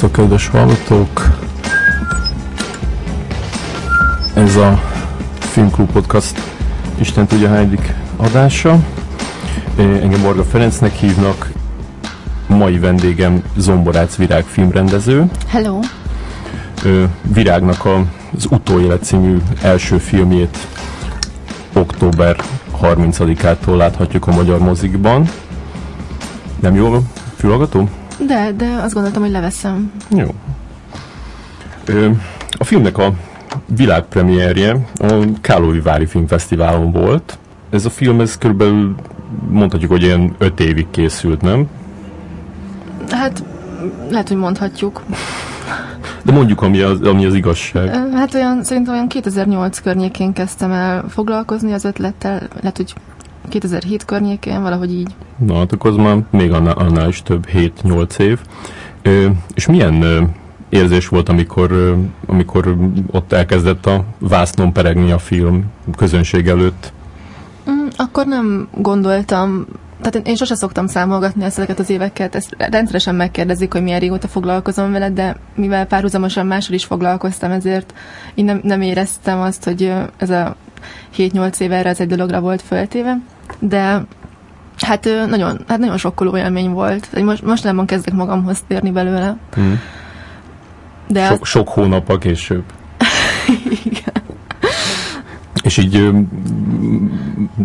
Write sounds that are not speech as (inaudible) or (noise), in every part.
Szervusztok, kedves hallgatók! Ez a Filmklub Podcast Isten tudja hányadik adása. Engem Morga Ferencnek hívnak, mai vendégem Zomborác Virág filmrendező. Hello! Virágnak az Utóélet című első filmjét október 30-ától láthatjuk a magyar mozikban. Nem jól fülhallgató? De, de azt gondoltam, hogy leveszem. Jó. A filmnek a világpremierje a Kálói Vári Filmfesztiválon volt. Ez a film, ez körülbelül mondhatjuk, hogy ilyen öt évig készült, nem? Hát, lehet, hogy mondhatjuk. De mondjuk, ami az, ami az igazság. Hát olyan, szerintem olyan 2008 környékén kezdtem el foglalkozni az ötlettel, lehet, hogy 2007 környékén, valahogy így. Na, hát akkor az már még annál, annál is több, 7-8 év. Ö, és milyen ö, érzés volt, amikor, ö, amikor ott elkezdett a vásznon peregni a film közönség előtt? Mm, akkor nem gondoltam, tehát én sose szoktam számolgatni ezeket az éveket, ezt rendszeresen megkérdezik, hogy milyen régóta foglalkozom vele, de mivel párhuzamosan máshol is foglalkoztam, ezért én nem, nem éreztem azt, hogy ez a 7-8 éve erre az egy dologra volt föltéve, de hát nagyon, hát nagyon sokkoló élmény volt. Most, most nem kezdek magamhoz térni belőle. Hmm. De sok, sok hónappal később. (laughs) Igen. És így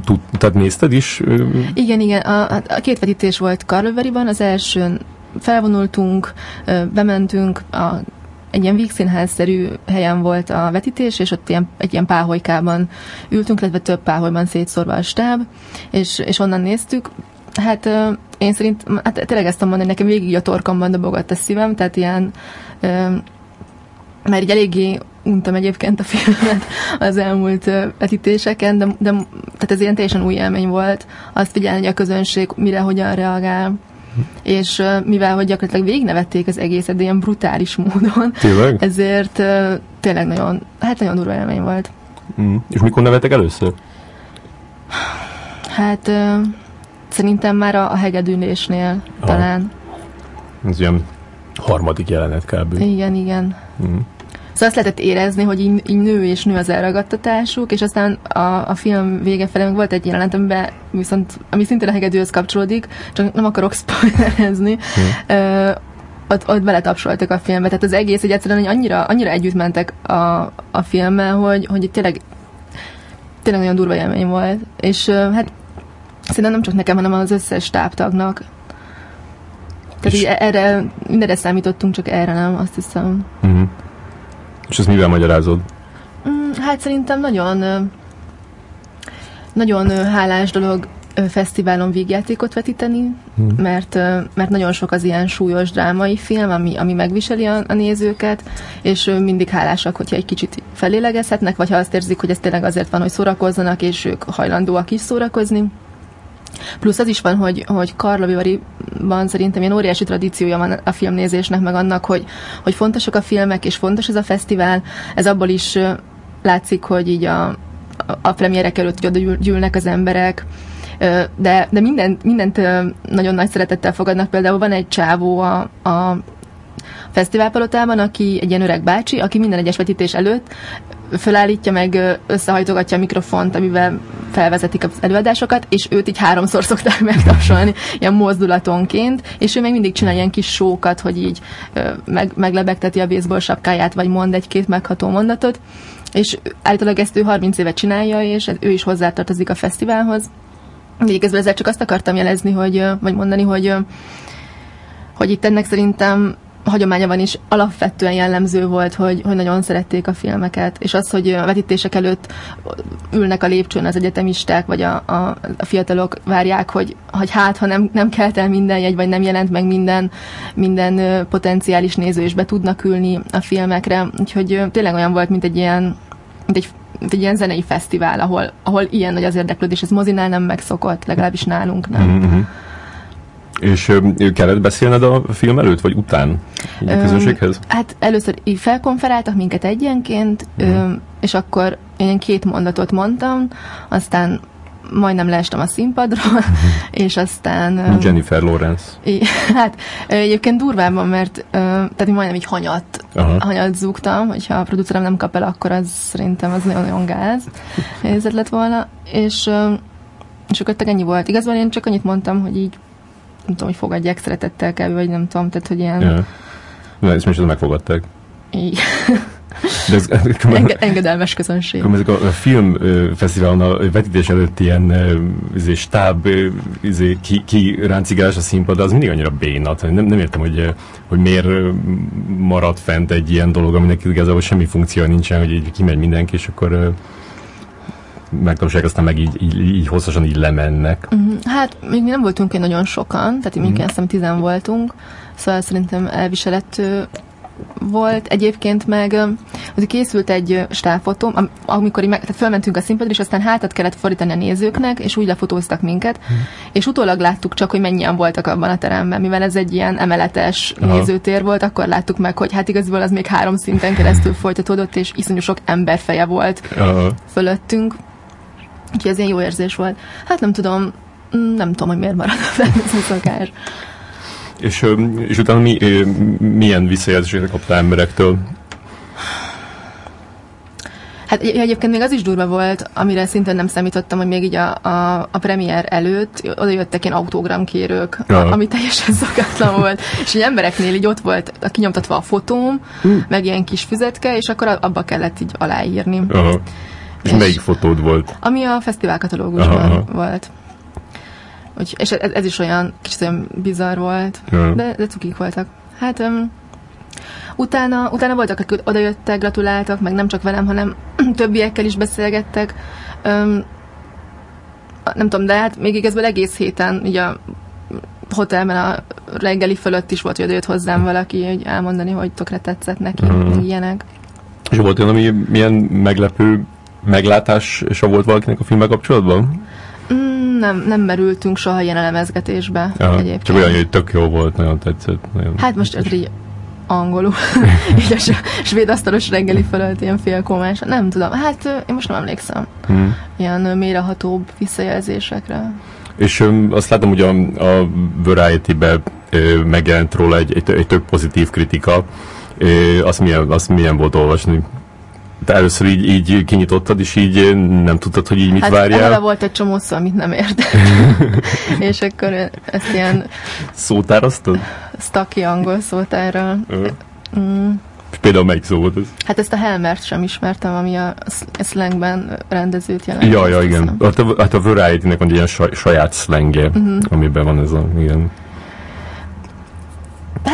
tud, tehát nézted is? Igen, igen. A, a két vetítés volt Karlöveriban. Az elsőn felvonultunk, bementünk, a egy ilyen vígszínházszerű helyen volt a vetítés, és ott ilyen, egy ilyen páholykában ültünk, illetve több páholyban szétszorva a stáb, és, és onnan néztük. Hát én szerint, hát tényleg ezt mondani, nekem végig a torkomban dobogott a szívem, tehát ilyen, mert így eléggé untam egyébként a filmet az elmúlt vetítéseken, de, de tehát ez ilyen teljesen új élmény volt, azt figyelni, hogy a közönség mire, hogyan reagál és mivel hogy gyakorlatilag végignevették az egészet, de ilyen brutális (laughs) módon, tényleg? ezért tényleg nagyon, hát nagyon durva élmény volt. Mm. És mikor nevettek először? Hát szerintem már a, a hegedűlésnél Aha. talán. Ez ilyen harmadik jelenet kb. Igen, igen. Mm. Szóval azt lehetett érezni, hogy így, így nő és nő az elragadtatásuk, és aztán a, a film vége felé volt egy jelenet, amiben viszont, ami szintén a hegedűhöz kapcsolódik, csak nem akarok spoilerezni, hmm. Ö, ott, ott beletapsoltak a filmbe, tehát az egész egy egyszerűen hogy annyira, annyira együtt mentek a, a filmmel, hogy, hogy tényleg tényleg nagyon durva élmény volt, és hát szerintem nem csak nekem, hanem az összes táptagnak. Tehát így erre, mindenre számítottunk, csak erre nem, azt hiszem. Uh-huh. És ezt mivel magyarázod? Mm, hát szerintem nagyon nagyon hálás dolog fesztiválon vígjátékot vetíteni, hmm. mert, mert nagyon sok az ilyen súlyos drámai film, ami, ami megviseli a, a nézőket, és mindig hálásak, hogyha egy kicsit felélegezhetnek, vagy ha azt érzik, hogy ez tényleg azért van, hogy szórakozzanak, és ők hajlandóak is szórakozni. Plusz az is van, hogy, hogy Karlovivariban szerintem ilyen óriási tradíciója van a filmnézésnek, meg annak, hogy, hogy fontosak a filmek, és fontos ez a fesztivál. Ez abból is látszik, hogy így a, a premierek előtt oda gyűlnek az emberek, de, de mindent, mindent nagyon nagy szeretettel fogadnak. Például van egy csávó a, a fesztiválpalotában, aki egy ilyen öreg bácsi, aki minden egyes vetítés előtt fölállítja meg, összehajtogatja a mikrofont, amivel felvezetik az előadásokat, és őt így háromszor (laughs) szokták megtapsolni, ilyen mozdulatonként, és ő még mindig csinál ilyen kis sókat, hogy így meg, meglebegteti a baseball sapkáját, vagy mond egy-két megható mondatot, és általában ezt ő 30 évet csinálja, és ő is hozzátartozik a fesztiválhoz. Végezve ezzel csak azt akartam jelezni, hogy, vagy mondani, hogy, hogy itt ennek szerintem hagyományában is alapvetően jellemző volt, hogy, hogy nagyon szerették a filmeket, és az, hogy a vetítések előtt ülnek a lépcsőn az egyetemisták, vagy a, a, a fiatalok várják, hogy, hogy hát, ha nem, nem kelt el minden jegy, vagy nem jelent meg minden, minden potenciális néző, és be tudnak ülni a filmekre, úgyhogy tényleg olyan volt, mint egy ilyen, mint egy mint egy ilyen zenei fesztivál, ahol, ahol ilyen nagy az érdeklődés, ez mozinál nem megszokott, legalábbis nálunk nem. Mm-hmm. És ö, kellett beszélned a film előtt, vagy után a közönséghez? Hát először így felkonferáltak minket egyenként, mm. ö, és akkor én két mondatot mondtam, aztán majdnem leestem a színpadról, (laughs) és aztán... Jennifer Lawrence. (laughs) Hát egyébként durvában, mert tehát majdnem így hanyat, hanyat zúgtam, hogyha a producerem nem kap el, akkor az szerintem az nagyon-nagyon gáz (laughs) helyzet lett volna, és, és akkor ennyi volt. Igazából én csak annyit mondtam, hogy így nem tudom, hogy fogadják szeretettel kell, vagy nem tudom, tehát hogy ilyen... Ja. Na, ezt most megfogadták. Igen. (laughs) De ez, (laughs) Enge, (laughs) engedelmes közönség. Ezek a, a filmfesztiválon a vetítés előtt ilyen izé, stáb izé, ki, ki ráncigálás a színpad, az mindig annyira bénat. Nem, nem értem, hogy, hogy miért marad fent egy ilyen dolog, aminek igazából semmi funkció nincsen, hogy így kimegy mindenki, és akkor megtanulság, aztán meg így, így, így hosszasan így lemennek. Uh-huh. Hát még mi nem voltunk egy nagyon sokan, tehát mi uh-huh. azt tizen voltunk, szóval szerintem elviselhető volt egyébként meg, hogy készült egy stábfotó, amikor meg, tehát fölmentünk a színpadra, és aztán hátat kellett fordítani a nézőknek, és úgy lefotóztak minket, hmm. és utólag láttuk csak, hogy mennyien voltak abban a teremben, mivel ez egy ilyen emeletes Aha. nézőtér volt, akkor láttuk meg, hogy hát igazából az még három szinten keresztül (laughs) folytatódott, és iszonyú sok emberfeje volt Aha. fölöttünk. Úgyhogy ez ilyen jó érzés volt. Hát nem tudom, nem tudom, hogy miért marad a szokás. És, és utána mi, milyen visszajelzéseket kaptál emberektől? Hát egyébként még az is durva volt, amire szintén nem számítottam, hogy még így a, a, a premier előtt oda jöttek ilyen autogramkérők, ja. ami teljesen (laughs) szokatlan volt. És egy embereknél így ott volt a kinyomtatva a fotóm, hm. meg ilyen kis füzetke, és akkor abba kellett így aláírni. Aha. És, melyik fotód volt? Ami a fesztivál katalógusban aha, aha. volt. Úgy, és ez, ez is olyan kicsit olyan bizarr volt, ja. de, de cukik voltak. Hát um, utána, utána voltak, akik odajöttek, gratuláltak, meg nem csak velem, hanem (clears throat) többiekkel is beszélgettek. Um, nem tudom, de hát még igazából egész héten így a hotelben a reggeli fölött is volt, hogy jött hozzám valaki, hogy elmondani, hogy tökre tetszett neki, mm. ilyenek. És volt olyan, ami milyen meglepő meglátás, és volt valakinek a filmmel kapcsolatban? nem, nem merültünk soha ilyen elemezgetésbe Aha, egyébként. Csak olyan, hogy tök jó volt, nagyon tetszett. Nagyon hát most ez így angolul, (laughs) így a svéd asztalos reggeli fölött ilyen félkomás. Nem tudom, hát én most nem emlékszem hmm. ilyen mérehatóbb visszajelzésekre. És ö, azt látom, hogy a, a Variety-be ö, megjelent róla egy, egy, egy tök pozitív kritika. Ö, azt, milyen, azt milyen volt olvasni? Te először így, így kinyitottad, és így nem tudtad, hogy így mit hát várjál? Volt egy csomó szó, amit nem értek. (laughs) és akkor ezt ilyen... Szótároztad? Staki angol szótárral. Mm. Például melyik szó volt ez? Hát ezt a Helmert sem ismertem, ami a slangben rendezőt jelent. Ja, ja, igen. Hát a, hát a Variety-nek van egy ilyen saját slangje, uh-huh. amiben van ez a, igen.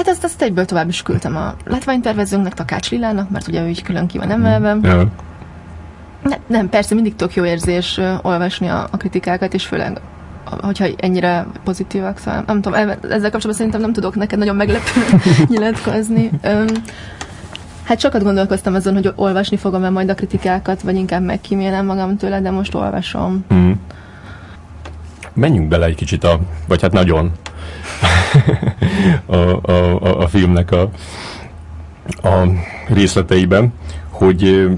Hát ezt, ezt egyből tovább is küldtem a látványtervezőnknek, Takács Lilának, mert ugye ő így külön ki van emelve. Ja. Ne, nem, persze mindig tök jó érzés olvasni a, a kritikákat, és főleg hogyha ennyire pozitívak, szóval nem tudom, ezzel kapcsolatban szerintem nem tudok neked nagyon meglepően (laughs) nyilatkozni. Um, hát sokat gondolkoztam azon, hogy olvasni fogom-e majd a kritikákat, vagy inkább megkímélem magam tőle, de most olvasom. Mm. Menjünk bele egy kicsit a, vagy hát nagyon a, a, a filmnek a, a részleteiben, hogy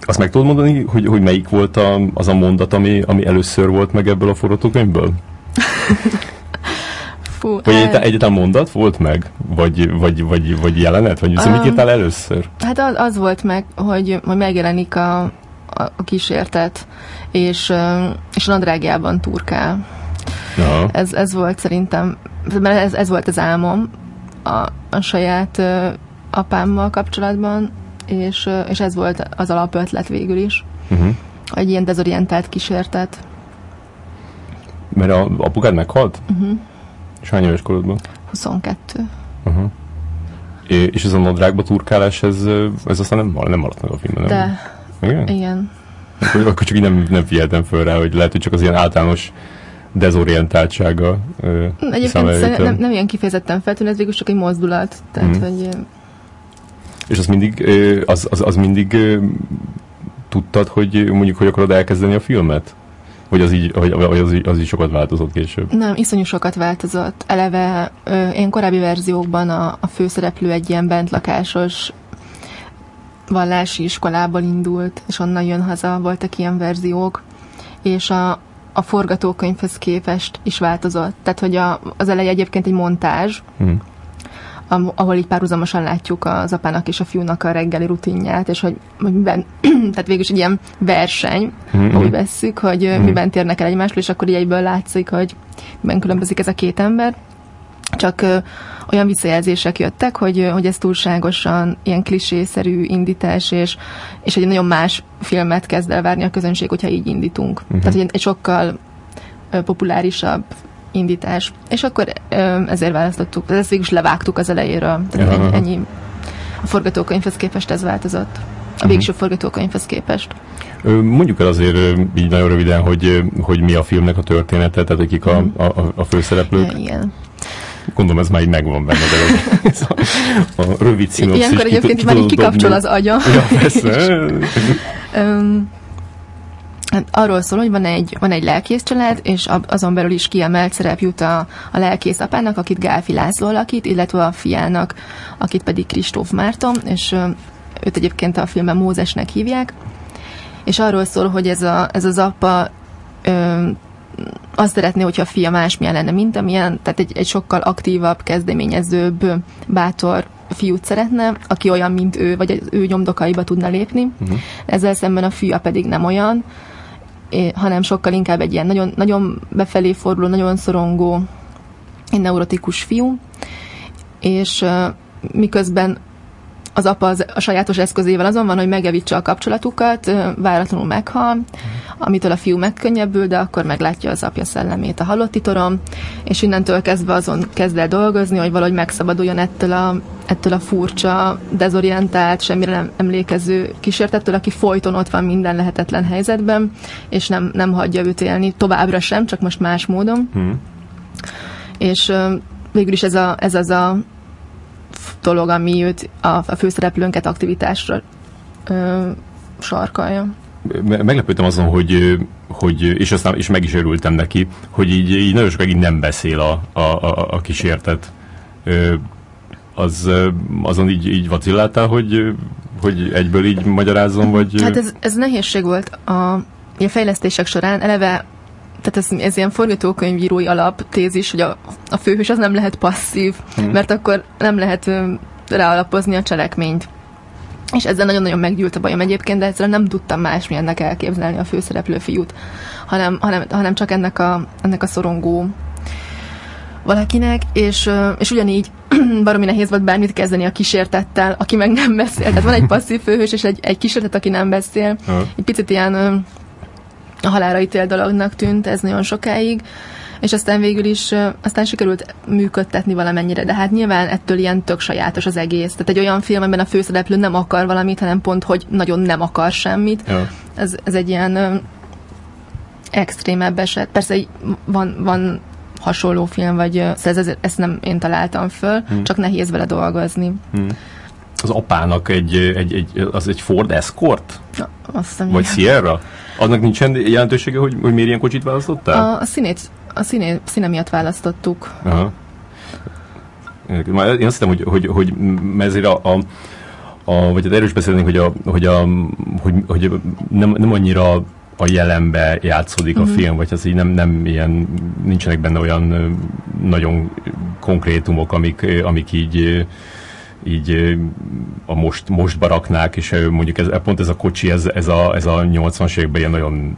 azt meg tudod mondani, hogy, hogy melyik volt a, az a mondat, ami, ami először volt meg ebből a forgatókönyvből? (laughs) Fú, vagy egyáltalán, egyáltalán mondat volt meg? Vagy, vagy, vagy, vagy jelenet? Vagy um, mit írtál először? Hát az, az volt meg, hogy, hogy megjelenik a, a, a kísértet, és, és a nadrágjában turkál. Ez, ez volt szerintem, mert ez, ez volt az álmom a, a saját uh, apámmal kapcsolatban, és, uh, és ez volt az alapötlet végül is. Uh-huh. Egy ilyen dezorientált kísértet. Mert a apukád meghalt? Uh-huh. És hány éves korodban? 22. Uh-huh. É, és ez a nadrágba turkálás, ez, ez aztán nem, nem maradt meg a filmben, nem? De. Igen? Igen. Akkor, akkor csak így nem, nem figyeltem föl rá, hogy lehet, hogy csak az ilyen általános dezorientáltsága. Egyébként nem, nem ilyen kifejezetten feltűnő, ez végül csak egy mozdulat. Tehát, mm. hogy, és az mindig, az, az, az mindig tudtad, hogy mondjuk, hogy akarod elkezdeni a filmet? Vagy az így, vagy, vagy az, így, az így sokat változott később? Nem, iszonyú sokat változott. Eleve ö, én korábbi verziókban a, a főszereplő egy ilyen bentlakásos vallási iskolából indult, és onnan jön haza, voltak ilyen verziók. És a, a forgatókönyvhez képest is változott. Tehát, hogy a, az eleje egyébként egy montázs, hmm ahol így párhuzamosan látjuk az apának és a fiúnak a reggeli rutinját, és hogy, hogy miben, (clears throat) tehát végül is egy ilyen verseny, mm-hmm. úgy vesszük, hogy mm-hmm. miben térnek el egymásról, és akkor így egyből látszik, hogy miben különbözik ez a két ember. Csak olyan visszajelzések jöttek, hogy, hogy ez túlságosan ilyen klisészerű indítás, és, és egy nagyon más filmet kezd el várni a közönség, hogyha így indítunk. Mm-hmm. Tehát, hogy egy sokkal populárisabb indítás. És akkor ezért választottuk, ezt végül is levágtuk az elejéről. Tehát ennyi, ennyi a forgatókönyvhez képest ez változott. A mhm. végső uh-huh. forgatókönyvhez képest. Mondjuk el azért így nagyon röviden, hogy, hogy mi a filmnek a története, tehát akik a, mhm. a, a főszereplők. Ja, igen. Gondolom ez már így megvan benne, de a, a rövid szinopszis. Ilyenkor egyébként már így kikapcsol az agya. Ja, persze. (laughs) Hát arról szól, hogy van egy, van egy lelkész család, és azon belül is kiemelt szerep jut a, a lelkész apának, akit Gálfi László alakít, illetve a fiának, akit pedig Kristóf Márton, és őt egyébként a filmben Mózesnek hívják. És arról szól, hogy ez, a, ez az apa ö, azt szeretné, hogyha a fia másmilyen lenne, mint amilyen, tehát egy, egy sokkal aktívabb, kezdeményezőbb, bátor fiút szeretne, aki olyan, mint ő, vagy az ő nyomdokaiba tudna lépni. Uh-huh. Ezzel szemben a fia pedig nem olyan, hanem sokkal inkább egy ilyen nagyon, nagyon befelé forduló, nagyon szorongó, egy neurotikus fiú, és miközben az apa az, a sajátos eszközével azon van, hogy megevítse a kapcsolatukat, váratlanul meghal, amitől a fiú megkönnyebbül, de akkor meglátja az apja szellemét a halotti torom, és innentől kezdve azon kezd el dolgozni, hogy valahogy megszabaduljon ettől a, ettől a furcsa, dezorientált, semmire nem emlékező kísértettől, aki folyton ott van minden lehetetlen helyzetben, és nem, nem hagyja őt élni továbbra sem, csak most más módon. Hmm. És végül is ez, a, ez az a dolog, ami őt a, a főszereplőnket aktivitásra ö, sarkalja. Meglepődtem azon, hogy, hogy és aztán és meg is örültem neki, hogy így, így nagyon sokáig nem beszél a, a, a, a kísértet. Ö, az, azon így, így vacilláltál, hogy, hogy egyből így magyarázzon, vagy... Hát ez, ez nehézség volt a, a fejlesztések során. Eleve tehát ez, ez ilyen forgatókönyvírói alaptézis, hogy a, a főhős az nem lehet passzív, hmm. mert akkor nem lehet ráalapozni a cselekményt. És ezzel nagyon-nagyon meggyűlt a bajom egyébként, de ezzel nem tudtam másmilyennek elképzelni a főszereplő fiút, hanem, hanem, hanem csak ennek a, ennek a szorongó valakinek, és, és ugyanígy (clears throat) baromi nehéz volt bármit kezdeni a kísértettel, aki meg nem beszél. Tehát van egy (laughs) passzív főhős, és egy, egy kísértet, aki nem beszél. Egy picit ilyen a halára ítél dolognak tűnt ez nagyon sokáig, és aztán végül is, aztán sikerült működtetni valamennyire, de hát nyilván ettől ilyen tök sajátos az egész. Tehát egy olyan film, amiben a főszereplő nem akar valamit, hanem pont, hogy nagyon nem akar semmit. Ja. Ez, ez egy ilyen extrémebb eset. Persze van, van hasonló film, vagy ez, ez, ezt nem én találtam föl, hmm. csak nehéz vele dolgozni. Hmm. Az apának egy, egy, egy, az egy Ford Escort? Na, azt Vagy Sierra? (laughs) Annak nincsen jelentősége, hogy, hogy miért ilyen kocsit választottál? A, a színét, a színé, színe miatt választottuk. Aha. Én azt hiszem, hogy, hogy, hogy ezért a, a, a vagy hát erős beszélnénk, hogy, a, hogy, a, hogy, hogy nem, nem annyira a jelenbe játszódik uh-huh. a mhm. film, vagy az így nem, nem ilyen, nincsenek benne olyan nagyon konkrétumok, amik, amik így így a most, most baraknák, és mondjuk ez, pont ez a kocsi, ez, ez a, ez a 80-as években ilyen nagyon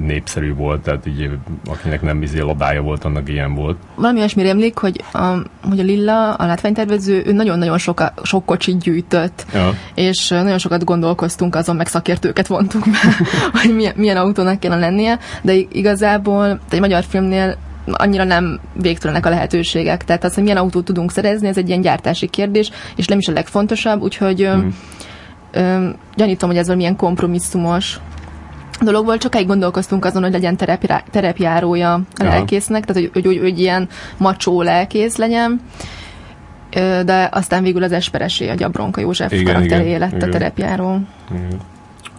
népszerű volt, tehát így akinek nem izé labdája volt, annak ilyen volt. Valami olyasmi emlék, hogy a, hogy a Lilla, a látványtervező, ő nagyon-nagyon sok, sok kocsit gyűjtött, ja. és nagyon sokat gondolkoztunk azon, meg szakértőket vontunk be, (laughs) hogy milyen, milyen autónak kellene lennie, de igazából egy magyar filmnél annyira nem végtelenek a lehetőségek. Tehát az, hogy milyen autót tudunk szerezni, ez egy ilyen gyártási kérdés, és nem is a legfontosabb, úgyhogy mm. ö, gyanítom, hogy ez valamilyen kompromisszumos dolog volt, csak egy gondolkoztunk azon, hogy legyen terepjá, terepjárója a ja. lelkésznek, tehát hogy, hogy, hogy, hogy ilyen macsó lelkész legyen, de aztán végül az Esperesé, a Gyabronka József igen, karakteré lett igen. a terepjáró. Igen.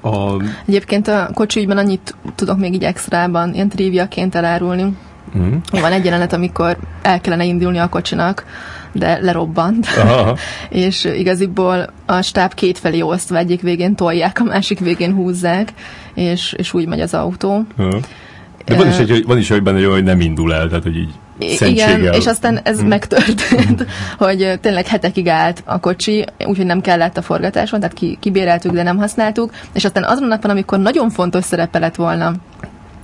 A... Egyébként a kocsi annyit tudok még így extrában, ilyen triviaként elárulni, Mm. Van egy jelenet, amikor el kellene indulni a kocsinak, de lerobbant. (laughs) és igaziból a stáb kétfelé osztva egyik végén tolják, a másik végén húzzák, és, és úgy megy az autó. Aha. De van is, egy, van is hogy benne, hogy nem indul el, tehát hogy így igen, és aztán ez hmm. megtörtént, (laughs) hogy tényleg hetekig állt a kocsi, úgyhogy nem kellett a forgatáson, tehát ki, kibéreltük, de nem használtuk, és aztán azon a napon, amikor nagyon fontos szerepe lett volna,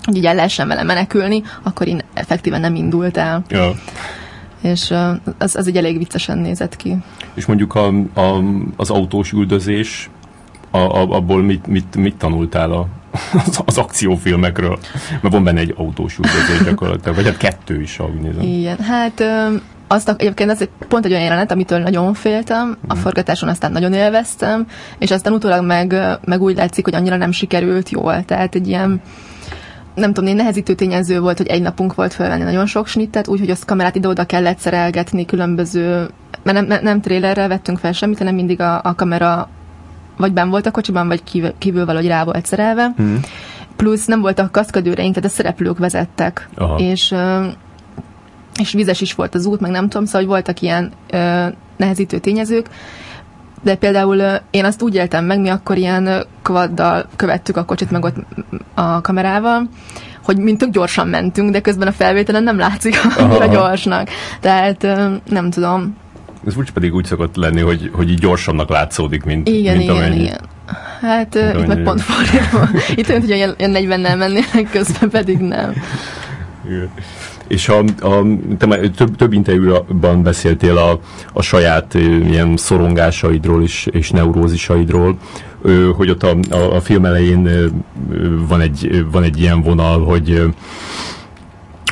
hogy így el lehessen vele menekülni, akkor én effektíven nem indult el. Ja. És az, az egy elég viccesen nézett ki. És mondjuk a, a, az autós üldözés, a, a, abból mit, mit, mit tanultál a, az, az akciófilmekről? Mert van benne egy autós üldözés gyakorlatilag, vagy hát kettő is, ahogy nézem. Igen, hát azt egyébként ez pont egy olyan jelenet, amitől nagyon féltem, a mhm. forgatáson aztán nagyon élveztem, és aztán utólag meg, meg úgy látszik, hogy annyira nem sikerült jól. Tehát egy ilyen nem tudom, én nehezítő tényező volt, hogy egy napunk volt felvenni nagyon sok snittet, úgyhogy azt kamerát ide-oda kellett szerelgetni különböző, mert nem, nem, nem trélerrel vettünk fel semmit, hanem mindig a, a kamera vagy ben volt a kocsiban, vagy kívül, kívül valahogy rá volt szerelve. Hmm. Plusz nem voltak kaszkadőreink, tehát a szereplők vezettek. Aha. És és vizes is volt az út, meg nem tudom, szóval hogy voltak ilyen ö, nehezítő tényezők, de például én azt úgy éltem meg, mi akkor ilyen kvaddal követtük a kocsit meg ott a kamerával, hogy mint tök gyorsan mentünk, de közben a felvételen nem látszik (laughs) annyira gyorsnak. Tehát nem tudom. Ez úgy pedig úgy szokott lenni, hogy, hogy így gyorsabbnak látszódik, mint, igen, mint igen, amennyi. Igen. Hát mint itt meg pont fordítva. itt olyan, hogy ilyen, ilyen 40-nel mennének, közben pedig nem. Igen. És a, a, te már több, több interjúban beszéltél a, a saját ilyen szorongásaidról is, és neurózisaidról, hogy ott a, a, a film elején van egy, van egy ilyen vonal, hogy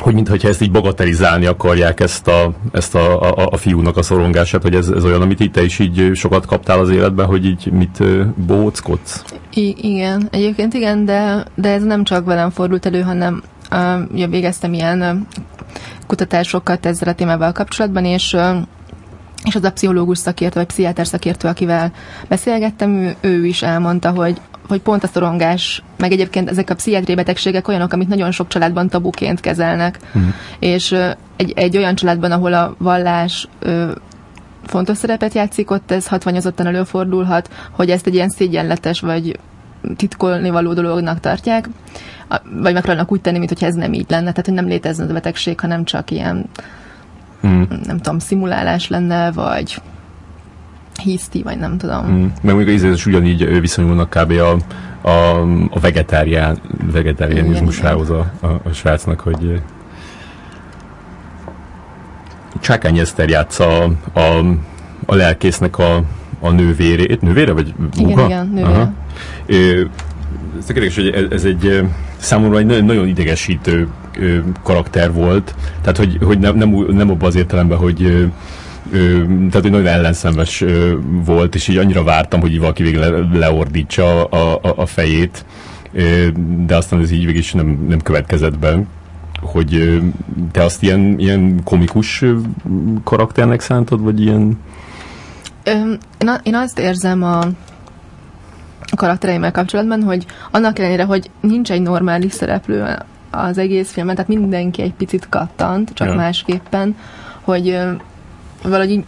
hogy mintha ezt így bagatelizálni akarják ezt a, ezt a, a, a fiúnak a szorongását, hogy ez, ez olyan, amit itt te is így sokat kaptál az életben, hogy így mit bóckodsz? I- igen, egyébként igen, de, de ez nem csak velem fordult elő, hanem uh, végeztem ilyen kutatásokat ezzel a témával kapcsolatban, és és az a pszichológus szakértő, vagy pszichiáter szakértő, akivel beszélgettem, ő, ő is elmondta, hogy hogy pont a szorongás, meg egyébként ezek a pszichiátriai betegségek olyanok, amit nagyon sok családban tabuként kezelnek. Uh-huh. És egy, egy olyan családban, ahol a vallás uh, fontos szerepet játszik, ott ez hatványozottan előfordulhat, hogy ezt egy ilyen szégyenletes vagy titkolni való dolognak tartják, vagy megpróbálnak úgy tenni, mintha ez nem így lenne, tehát hogy nem létezne a betegség, hanem csak ilyen mm. nem tudom, szimulálás lenne, vagy hiszti, vagy nem tudom. Mm. Meg még az ízlés ugyanígy viszonyulnak kb. a, a, a vegetárián, vegetárianizmusához a, a, a srácnak, hogy Csákány Eszter játsza a, a, a lelkésznek a, a nővérét, nővére vagy búga? Igen, igen, nővére. Aha. Ez érdekes, hogy ez, egy számomra egy nagyon idegesítő karakter volt, tehát hogy, hogy nem, nem, nem abban az értelemben, hogy tehát hogy nagyon ellenszenves volt, és így annyira vártam, hogy valaki végül le, leordítsa a, a, a fejét, de aztán ez így végig is nem, nem következett be hogy te azt ilyen, ilyen komikus karakternek szántod, vagy ilyen... Én, én azt érzem a karaktereimmel kapcsolatban, hogy annak ellenére, hogy nincs egy normális szereplő az egész filmen, tehát mindenki egy picit kattant, csak ja. másképpen, hogy valahogy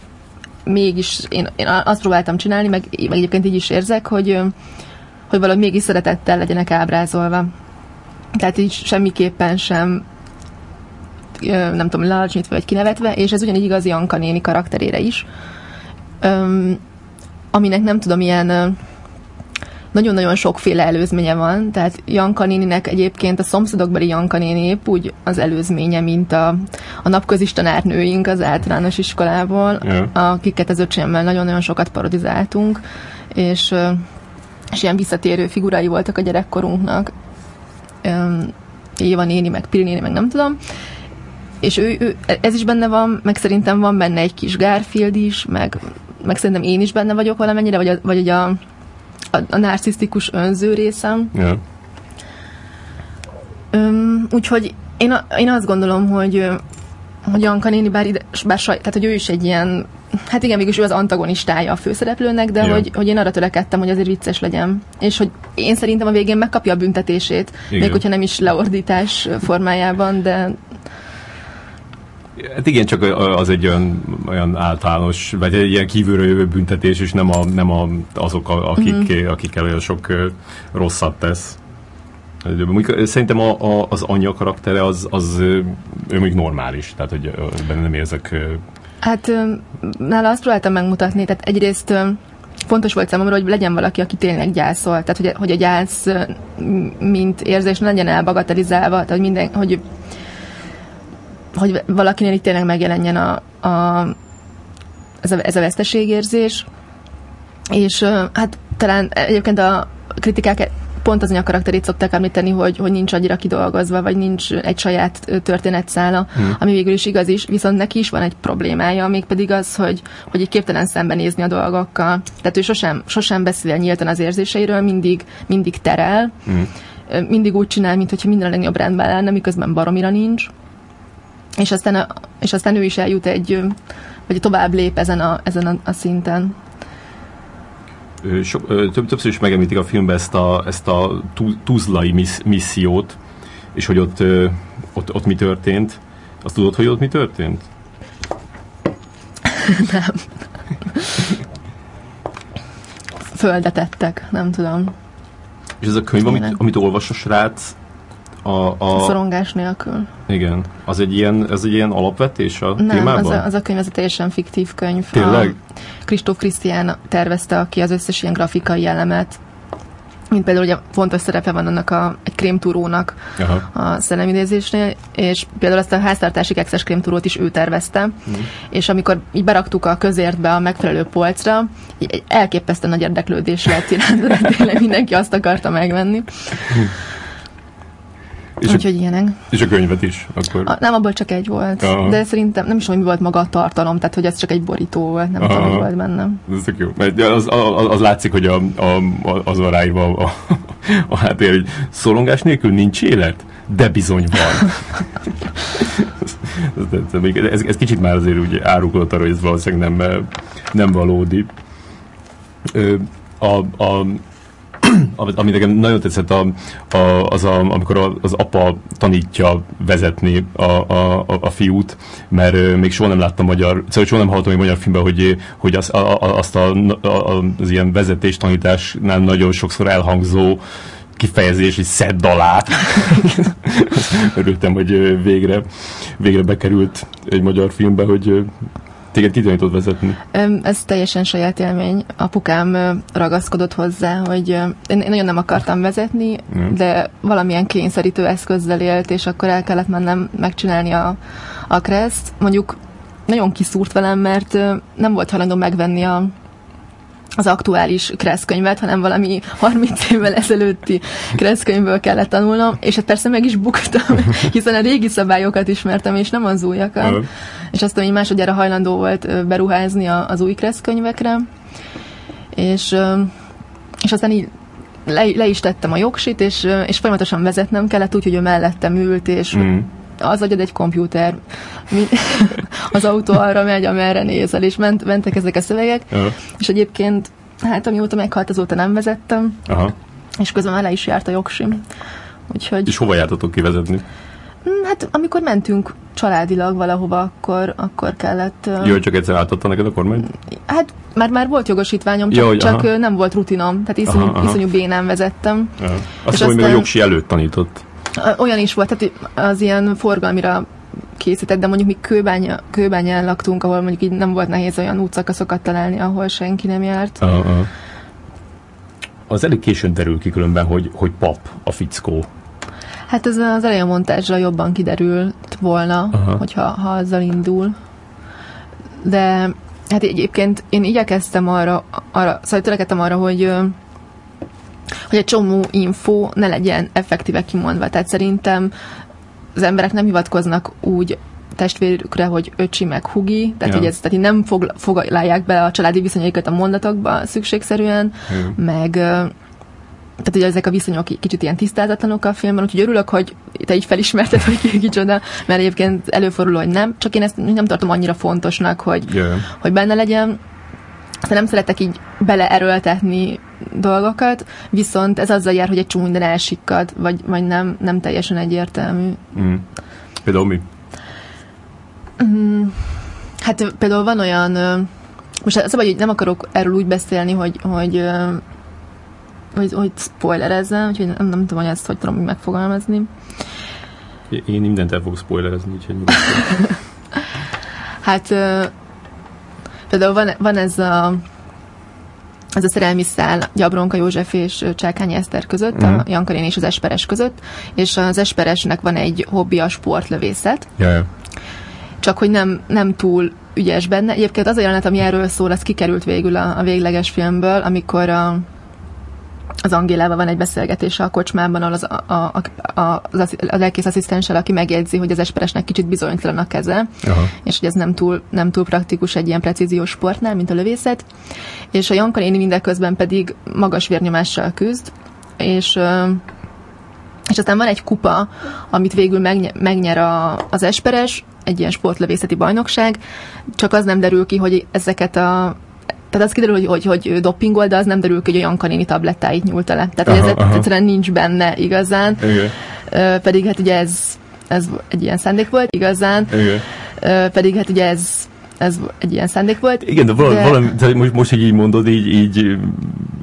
mégis én, én azt próbáltam csinálni, meg, meg egyébként így is érzek, hogy, hogy valahogy mégis szeretettel legyenek ábrázolva. Tehát így semmiképpen sem nem tudom, lealacsonyítva vagy kinevetve, és ez ugyanígy igaz Janka néni karakterére is. Öm, aminek nem tudom, ilyen nagyon-nagyon sokféle előzménye van, tehát Janka néninek egyébként a szomszédokbeli Janka néni épp úgy az előzménye, mint a, a napközis tanárnőink az általános iskolából, yeah. akiket az öcsémmel nagyon-nagyon sokat parodizáltunk, és, és ilyen visszatérő figurái voltak a gyerekkorunknak. Éva néni, meg Piri néni, meg nem tudom. És ő, ő, ez is benne van, meg szerintem van benne egy kis Garfield is, meg, meg szerintem én is benne vagyok valamennyire, vagy a, vagy a a, a narcisztikus önző részem. Yeah. Üm, úgyhogy én, a, én azt gondolom, hogy hogy Anka néni, bár, ide, bár saj, tehát hogy ő is egy ilyen, hát igen, mégis ő az antagonistája a főszereplőnek, de yeah. hogy, hogy én arra törekedtem, hogy azért vicces legyen. És hogy én szerintem a végén megkapja a büntetését, igen. még hogyha nem is leordítás formájában, de Hát igen, csak az egy olyan, olyan általános, vagy egy ilyen kívülről jövő büntetés, és nem, a, nem a, azok, a, akik, mm. akikkel olyan sok rosszat tesz. Szerintem a, a, az anyja karaktere az, az ő még normális, tehát hogy benne nem érzek... Hát nála azt próbáltam megmutatni, tehát egyrészt fontos volt számomra, hogy legyen valaki, aki tényleg gyászol, tehát hogy, hogy a gyász mint érzés ne legyen elbagatelizálva, tehát hogy, minden, hogy, hogy valakinél itt tényleg megjelenjen a, a, ez, a, ez a veszteségérzés, és hát talán egyébként a kritikák pont az a karakterét szokták említeni, hogy, hogy nincs annyira kidolgozva, vagy nincs egy saját történetszála, hmm. ami végül is igaz is, viszont neki is van egy problémája, még pedig az, hogy, hogy egy képtelen szembenézni a dolgokkal. Tehát ő sosem, sosem beszél nyíltan az érzéseiről, mindig, mindig terel, hmm. mindig úgy csinál, mintha minden a legnagyobb rendben lenne, miközben baromira nincs. És aztán, és aztán ő is eljut egy, vagy tovább lép ezen a, ezen a, a szinten sok, több, többször is megemlítik a filmben ezt a, ezt a tuzlai missziót, és hogy ott, ott, ott mi történt. Azt tudod, hogy ott mi történt? (laughs) nem. Földet ettek, nem tudom. És ez a könyv, amit, amit olvas a srác, a, a... a szorongás nélkül. Igen. Az egy ilyen, ez egy ilyen alapvetés a Nem, témában? Az a, az a könyv, ez egy teljesen fiktív könyv. Tényleg? Kristóf Krisztián tervezte ki az összes ilyen grafikai elemet, mint például ugye fontos szerepe van annak a, egy krémtúrónak Aha. a szellemidézésnél, és például ezt a háztartási kekszes krémtúrót is ő tervezte, mm. és amikor így beraktuk a közértbe a megfelelő polcra, így elképesztő nagy érdeklődés lett iránt, tényleg mindenki azt akarta megvenni. És Úgyhogy ilyenek. És a könyvet is akkor? A, nem, abból csak egy volt. Aha. De szerintem nem is tudom, mi volt maga a tartalom, tehát hogy ez csak egy borító volt, nem Aha. tudom, mi volt benne. Ez tök jó. Mert az, az, az látszik, hogy a, a, az van ráírva a, a, a háttér, hogy szorongás nélkül nincs élet, de bizony van. (laughs) ez, ez, ez, kicsit már azért úgy árukolott arra, hogy ez valószínűleg nem, nem valódi. A, a, ami nekem nagyon tetszett, a, a, az, a, amikor az apa tanítja vezetni a, a, a fiút, mert még soha nem láttam magyar, szóval soha nem hallottam egy magyar filmben, hogy, hogy az, a, azt a, a, az ilyen vezetés tanításnál nagyon sokszor elhangzó kifejezés, hogy szedd alá. (laughs) Örültem, hogy végre, végre bekerült egy magyar filmbe, hogy Téged ki tanított vezetni? Ez teljesen saját élmény. Apukám ragaszkodott hozzá, hogy én nagyon nem akartam vezetni, mm. de valamilyen kényszerítő eszközzel élt, és akkor el kellett mennem megcsinálni a, a kreszt. Mondjuk nagyon kiszúrt velem, mert nem volt hajlandó megvenni a, az aktuális kreszkönyvet, hanem valami 30 évvel ezelőtti kreszkönyvből kellett tanulnom, és hát persze meg is buktam, (laughs) hiszen a régi szabályokat ismertem, és nem az újakat. Uh-huh. És aztán így másodjára hajlandó volt beruházni az új kreszkönyvekre, és, és aztán így le, le is tettem a jogsit, és, és folyamatosan vezetnem kellett, úgyhogy ő mellettem ült, és mm az agyad egy kompjúter. Mi, (laughs) az autó arra megy, amerre nézel, és ment, mentek ezek a szövegek. Aha. És egyébként, hát amióta meghalt, azóta nem vezettem. Aha. És közben már le is járt a jogsim. Úgyhogy... És hova jártatok kivezetni? Hm, hát amikor mentünk családilag valahova, akkor, akkor kellett... Jó, hogy csak egyszer átadta neked a kormány? Hát már, már volt jogosítványom, csak, Jó, csak aha. nem volt rutinom, tehát iszonyú, aha, aha. iszonyú bénán vezettem. Aha. Azt és mondom, hogy még jogsi előtt tanított. Olyan is volt, tehát az ilyen forgalmira készített, de mondjuk mi kőbánya, kőbányán laktunk, ahol mondjuk így nem volt nehéz olyan útszakaszokat találni, ahol senki nem járt. Uh-huh. Az elég későn derül ki különben, hogy, hogy pap a fickó. Hát ez az elején montázsra jobban kiderült volna, uh-huh. hogyha ha azzal indul. De hát egyébként én igyekeztem arra, arra szóval törekedtem arra, hogy hogy egy csomó info ne legyen effektíve kimondva. Tehát szerintem az emberek nem hivatkoznak úgy testvérükre, hogy öcsi meg hugi, tehát, ja. hogy ez, tehát nem fog, foglalják be a családi viszonyaikat a mondatokba szükségszerűen, ja. meg tehát ugye ezek a viszonyok kicsit ilyen tisztázatlanok a filmben, úgyhogy örülök, hogy te így felismerted, (laughs) hogy ki kicsoda, mert egyébként előfordul, hogy nem, csak én ezt nem tartom annyira fontosnak, hogy, yeah. hogy benne legyen. Aztán nem szeretek így beleerőltetni dolgokat, viszont ez azzal jár, hogy egy csomó minden elsikkad, vagy, vagy nem, nem teljesen egyértelmű. Mm. Például mi? Mm, hát például van olyan, most szabad, hogy nem akarok erről úgy beszélni, hogy, hogy hogy, hogy spoilerezzem, úgyhogy nem, nem tudom, hogy ezt hogy tudom megfogalmazni. Én mindent el fogok spoilerezni, úgyhogy (laughs) Hát például van, van ez a ez a szerelmi szál Gyabronka József és Csákányi Eszter között, mm. a mhm. Jankarin és az Esperes között, és az Esperesnek van egy hobbi a sportlövészet. Yeah. Csak hogy nem, nem túl ügyes benne. Egyébként az a jelenet, ami erről szól, az kikerült végül a, a végleges filmből, amikor a, az Angélával van egy beszélgetés a kocsmában, ahol az, a, a, a, az, a lelkész asszisztenssel, aki megjegyzi, hogy az esperesnek kicsit bizonytalan a keze, Aha. és hogy ez nem túl, nem túl praktikus egy ilyen precíziós sportnál, mint a lövészet. És a Janka néni mindeközben pedig magas vérnyomással küzd, és és aztán van egy kupa, amit végül megnyer, megnyer a, az esperes, egy ilyen sportlövészeti bajnokság, csak az nem derül ki, hogy ezeket a tehát az kiderül, hogy, hogy, hogy dopingol, de az nem derül ki, hogy olyan kanini tablettáit nyúlta le. Tehát aha, ez aha. egyszerűen nincs benne igazán. Igen. Uh, pedig hát ugye ez, ez egy ilyen szándék volt igazán. Igen. Uh, pedig hát ugye ez ez egy ilyen szándék volt. Igen, de valami, de... valami de most, most, hogy így mondod, így, így,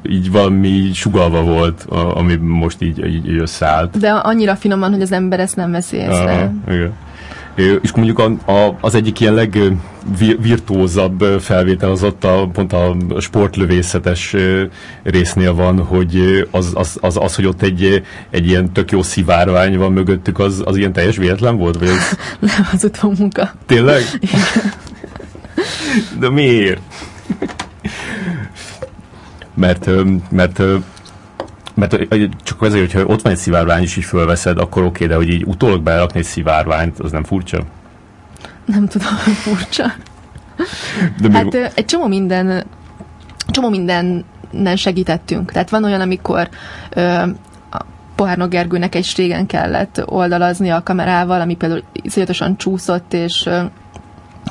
így valami sugalva volt, ami most így, így összeállt. De annyira finoman, hogy az ember ezt nem veszi észre. Aha, igen. És mondjuk a, a, az egyik ilyen legvirtuózabb felvétel az ott a, pont a sportlövészetes résznél van, hogy az, az, az, az hogy ott egy, egy ilyen tök jó szivárvány van mögöttük, az, az ilyen teljes véletlen volt? Vagy ez... (laughs) Nem, az utómunka. Tényleg? (laughs) De miért? mert, mert mert csak azért, hogyha ott van egy szivárvány, és így fölveszed, akkor oké, de hogy így utólag berakni egy szivárványt, az nem furcsa? Nem tudom, hogy (laughs) furcsa. De hát még... egy csomó minden, csomó mindennen segítettünk. Tehát van olyan, amikor ö, a Pohárnok Gergőnek egy stégen kellett oldalazni a kamerával, ami például iszonyatosan csúszott, és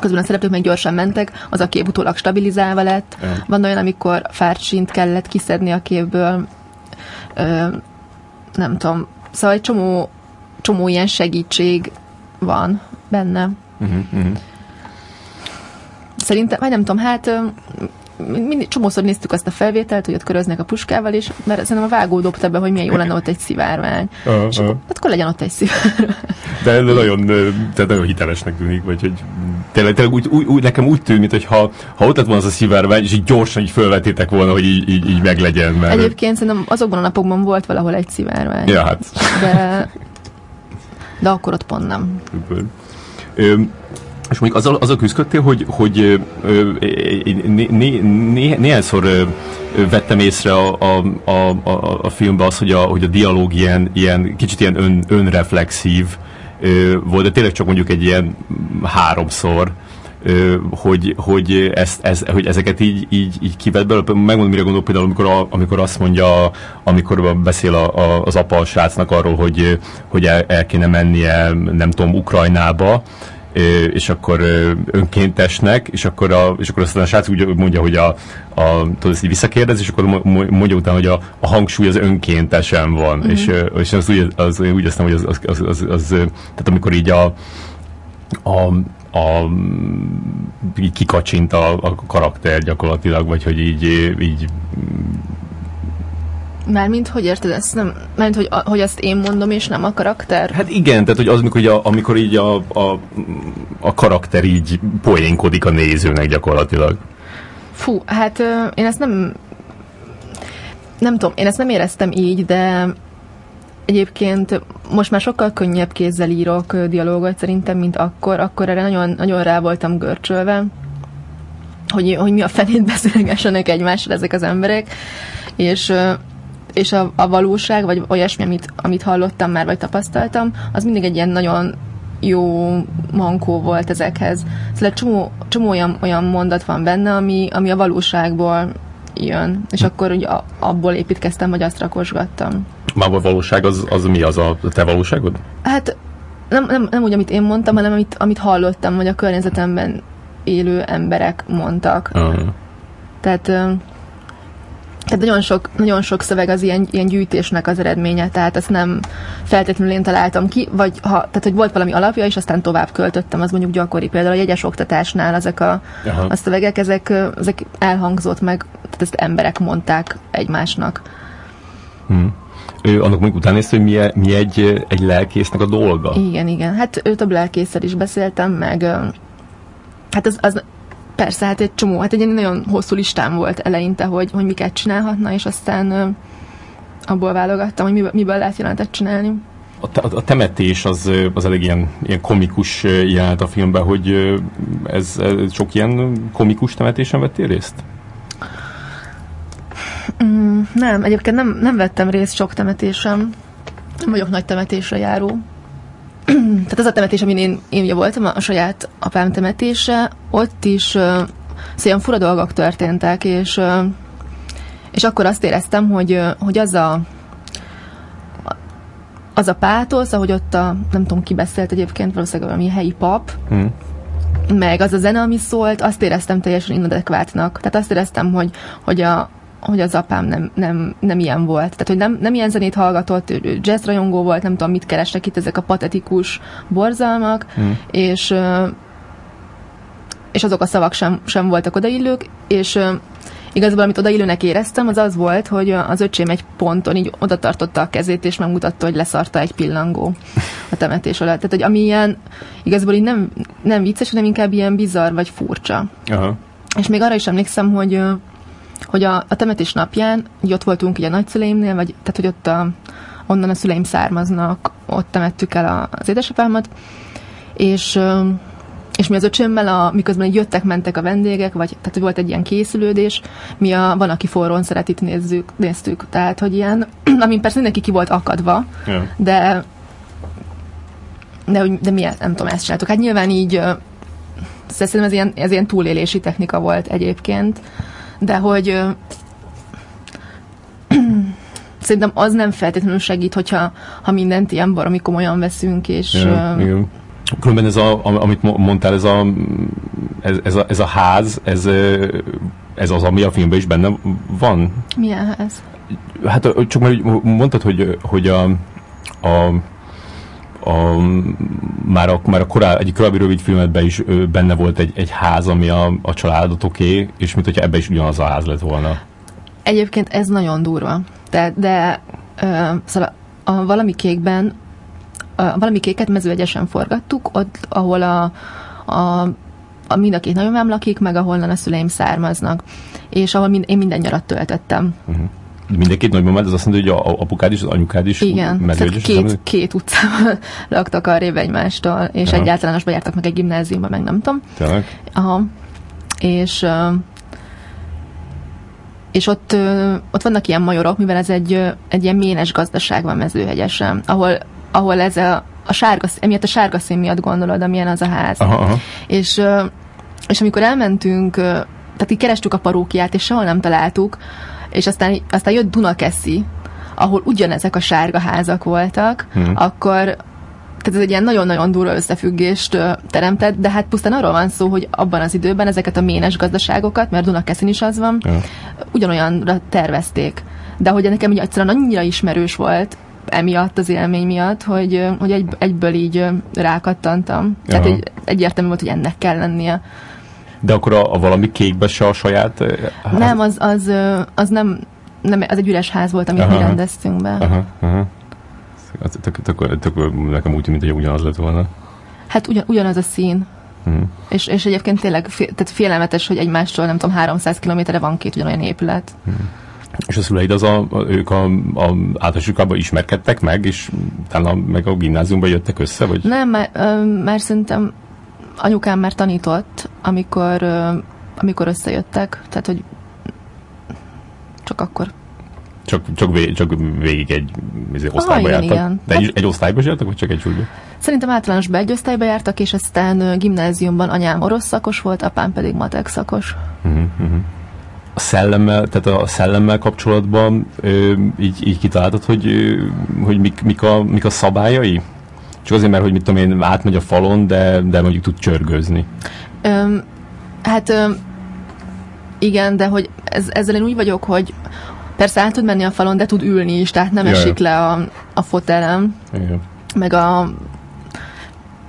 közben a szereplők meg gyorsan mentek, az a kép utólag stabilizálva lett. Ja. Van olyan, amikor fárcsint kellett kiszedni a képből, ö, nem tudom, szóval egy csomó, csomó ilyen segítség van benne. Uh-huh, uh-huh. Szerintem, vagy nem tudom, hát mindig, csomószor néztük azt a felvételt, hogy ott köröznek a puskával, és mert szerintem a vágó dobta be, hogy milyen jó lenne ott egy szivárvány. Uh, és uh. Akkor, akkor legyen ott egy szivárvány. De nagyon, tehát nagyon hitelesnek tűnik, vagy hogy tényleg, tényleg úgy, úgy, úgy, nekem úgy tűnik, hogy ha, ha ott lett volna az a szivárvány, és így gyorsan így fölvetétek volna, hogy így, így, így meglegyen. Mert... Egyébként szerintem azokban a napokban volt valahol egy szivárvány. Ja, hát. De, de akkor ott pont nem. Ö, és mondjuk azzal, azzal küzdöttél, hogy, hogy né, né, né, néhányszor vettem észre a, a, a, a, filmben az, hogy a, hogy a dialóg ilyen, ilyen kicsit ilyen ön, önreflexív volt, de tényleg csak mondjuk egy ilyen háromszor, hogy, hogy, ezt, ez, hogy ezeket így, így, így kivett belőle. Megmondom, mire gondolok például, amikor, a, amikor azt mondja, amikor beszél a, a, az apa a srácnak arról, hogy, hogy el, el kéne mennie, nem tudom, Ukrajnába, és akkor önkéntesnek, és akkor, a, és akkor aztán a srác úgy mondja, hogy a, a tudod, ezt így visszakérdez, és akkor mondja utána, hogy a, a hangsúly az önkéntesen van, mm-hmm. és, és az úgy, az, úgy aztán, hogy az, az, az, az, az, tehát amikor így a, a, a kikacsint a, a karakter gyakorlatilag, vagy hogy így, így Mármint, hogy érted ezt? Nem, mármint, hogy, hogy ezt én mondom, és nem a karakter? Hát igen, tehát hogy az, amikor így a, amikor így a, a, a karakter így poénkodik a nézőnek gyakorlatilag. Fú, hát én ezt nem nem tudom, én ezt nem éreztem így, de egyébként most már sokkal könnyebb kézzel írok dialógot szerintem, mint akkor. Akkor erre nagyon, nagyon rá voltam görcsölve, hogy, hogy mi a fenét beszélgessenek egymásra ezek az emberek. És és a, a valóság, vagy olyasmi, amit, amit hallottam már, vagy tapasztaltam, az mindig egy ilyen nagyon jó mankó volt ezekhez. Szóval csomó, csomó olyan, olyan mondat van benne, ami, ami a valóságból jön, és akkor ugye abból építkeztem, hogy azt rakosgattam. Már a valóság az, az mi az a te valóságod? Hát nem, nem, nem úgy, amit én mondtam, hanem amit, amit hallottam, hogy a környezetemben élő emberek mondtak. Uh-huh. Tehát tehát nagyon sok, nagyon sok szöveg az ilyen, ilyen gyűjtésnek az eredménye, tehát ezt nem feltétlenül én találtam ki, vagy ha, tehát hogy volt valami alapja, és aztán tovább költöttem, az mondjuk gyakori. Például a jegyes oktatásnál ezek a, a szövegek, ezek, ezek elhangzott meg, tehát ezt emberek mondták egymásnak. Hmm. Ő, annak még utána nézte, hogy mi, mi egy, egy lelkésznek a dolga? Igen, igen. Hát ő több lelkészsel is beszéltem, meg hát az, az persze, hát egy csomó, hát egy nagyon hosszú listám volt eleinte, hogy, hogy miket csinálhatna, és aztán abból válogattam, hogy miből, miből lehet jelenetet csinálni. A, te, a temetés az, az elég ilyen, ilyen komikus jelent a filmben, hogy ez, ez sok ilyen komikus temetésen vettél részt? Mm, nem, egyébként nem, nem vettem részt sok temetésem. Nem vagyok nagy temetésre járó. Tehát az a temetés, amin én, én ugye voltam, a saját apám temetése, ott is uh, szóval ilyen fura dolgok történtek, és, uh, és akkor azt éreztem, hogy, uh, hogy az a az a pátosz, ahogy ott a, nem tudom ki beszélt egyébként, valószínűleg valami helyi pap, hmm. meg az a zene, ami szólt, azt éreztem teljesen inadekvátnak. Tehát azt éreztem, hogy, hogy a, hogy az apám nem, nem, nem ilyen volt. Tehát, hogy nem, nem ilyen zenét hallgatott, ő jazz rajongó volt, nem tudom, mit kerestek itt ezek a patetikus borzalmak, hmm. és és azok a szavak sem, sem voltak odaillők, és igazából amit odaillőnek éreztem, az az volt, hogy az öcsém egy ponton így oda tartotta a kezét, és megmutatta, hogy leszarta egy pillangó a temetés alatt. Tehát, hogy ami ilyen, igazából így nem, nem vicces, hanem inkább ilyen bizarr vagy furcsa. Aha. És még arra is emlékszem, hogy hogy a, a temetés napján, így ott voltunk ugye a nagyszüleimnél, vagy tehát, hogy ott a, onnan a szüleim származnak, ott temettük el a, az édesapámat, és és mi az öcsémmel, a, miközben így jöttek, mentek a vendégek, vagy tehát hogy volt egy ilyen készülődés, mi a Van, aki forrón szeret itt nézzük, néztük. Tehát, hogy ilyen, (clears throat) amin persze mindenki ki volt akadva, yeah. de de, de mi nem tudom, ezt csináltuk. Hát nyilván így szerintem ez ilyen, ez ilyen túlélési technika volt egyébként, de hogy (clears throat) szerintem az nem feltétlenül segít, hogyha ha mindent ilyen baromi komolyan veszünk, és... Ja, uh, Különben ez a, amit mondtál, ez a, ez, ez, a, ez a ház, ez, ez az, ami a filmben is benne van? Milyen ház? Hát csak mert mondtad, hogy, hogy a, a a, már a, már a korá, egy korábbi rövid filmetben is ö, benne volt egy, egy ház, ami a, a családotoké, és mint hogyha ebbe is ugyanaz a ház lett volna. Egyébként ez nagyon durva. De, de ö, szóval a valami kékben a, valami kéket mezőegyesen forgattuk, ott, ahol a, a, a mind a két nagyomám lakik, meg ahol a szüleim származnak. És ahol mind, én minden nyarat töltöttem. Uh-huh. Mind két nagymamád, az azt mondja, hogy a apukád is, az anyukád is Igen, tehát két, két utcában (laughs) laktak arrébb egymástól, és Aha. egy általánosba jártak meg egy gimnáziumban, meg nem tudom. Tényleg? Aha. És és ott, ott vannak ilyen majorok, mivel ez egy, egy ilyen ménes gazdaság van mezőhegyesen, ahol, ahol ez a, a sárga, emiatt a sárga szín miatt gondolod, amilyen az a ház. Aha, aha. És, és amikor elmentünk, tehát így kerestük a parókiát, és sehol nem találtuk, és aztán, aztán jött Dunakeszi, ahol ugyanezek a sárga házak voltak, hmm. akkor tehát ez egy ilyen nagyon-nagyon durva összefüggést teremtett, de hát pusztán arról van szó, hogy abban az időben ezeket a ménes gazdaságokat, mert Dunakeszin is az van, ja. ugyanolyanra tervezték. De hogy nekem így egyszerűen annyira ismerős volt, emiatt, az élmény miatt, hogy, hogy egy, egyből így rákattantam. Tehát egy, egyértelmű volt, hogy ennek kell lennie. De akkor a, a valami kékbe se a saját ház? Nem, az, az, az nem, nem, az egy üres ház volt, amit aha, mi rendeztünk be. Aha, aha. Az, tök, tök, tök, nekem úgy tűnt, hogy ugyanaz lett volna. Hát ugyan, ugyanaz a szín. Uh-huh. És, és egyébként tényleg fél, tehát félelmetes, hogy egymástól nem tudom, 300 kilométerre van két ugyanolyan épület. Uh-huh. És a szüleid az a, ők a, a általánosokában ismerkedtek meg, és utána meg a gimnáziumban jöttek össze? Vagy? Nem, mert, mert szerintem anyukám már tanított, amikor, amikor összejöttek, tehát hogy csak akkor. Csak, csak, vég, csak végig egy izé, osztályba ah, jártak? Igen. De egy, egy osztályba jártak, vagy csak egy súlyba? Szerintem általánosban egy osztályba jártak, és aztán gimnáziumban anyám orosz szakos volt, apám pedig matek szakos. Uh-huh, uh-huh. A szellemmel, tehát a szellemmel kapcsolatban ö, így, így kitaláltad, hogy, ö, hogy mik, mik, a, mik a szabályai? Csak azért, mert hogy mit tudom én, átmegy a falon, de, de mondjuk tud csörgőzni. Öm, hát öm, igen, de hogy ez, ezzel én úgy vagyok, hogy persze át tud menni a falon, de tud ülni is, tehát nem Jaj. esik le a, a fotelem. Igen. Meg a...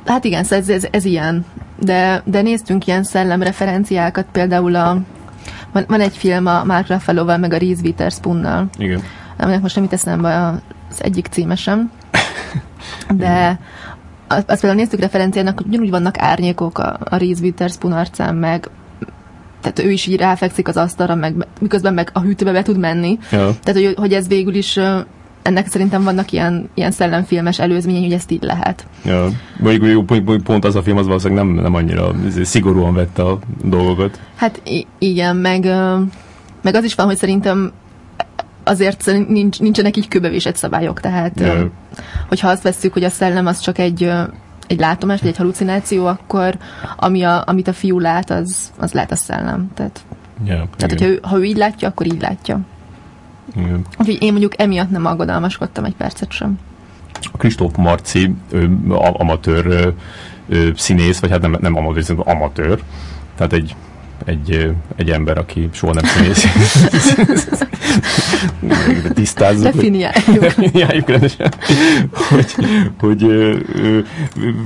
Hát igen, szóval ez, ez, ez ilyen. De, de néztünk ilyen szellemreferenciákat, például a van, van egy film a Mark Ruffalo-val, meg a Reese Witherspoon-nal. Igen aminek most nem itt eszembe az egyik címesem, de azt például néztük referenciának, hogy ugyanúgy vannak árnyékok a, a Reese Witherspoon arcán, meg tehát ő is így ráfekszik az asztalra, meg, miközben meg a hűtőbe be tud menni. Ja. Tehát, hogy, hogy ez végül is ennek szerintem vannak ilyen, ilyen szellemfilmes előzményei, hogy ezt így lehet. Ja. Mondjuk pont, pont az a film az valószínűleg nem, nem annyira izé, szigorúan vette a dolgokat. Hát igen, meg, meg az is van, hogy szerintem azért nincs, nincsenek így kőbevésett szabályok, tehát ja. hogyha azt vesszük, hogy a szellem az csak egy egy látomás, vagy egy halucináció, akkor ami a, amit a fiú lát, az, az lehet a szellem. Tehát, yeah, tehát hogyha ő, ha ő így látja, akkor így látja. Igen. Úgyhogy én mondjuk emiatt nem aggodalmaskodtam egy percet sem. A Kristóf Marci ő, amatőr ő, színész, vagy hát nem, nem amatőr, amatőr. Tehát egy egy, egy ember, aki soha nem színész. (laughs) Tisztázzuk. Definiáljuk. Definiáljuk rendesen. Hogy, hogy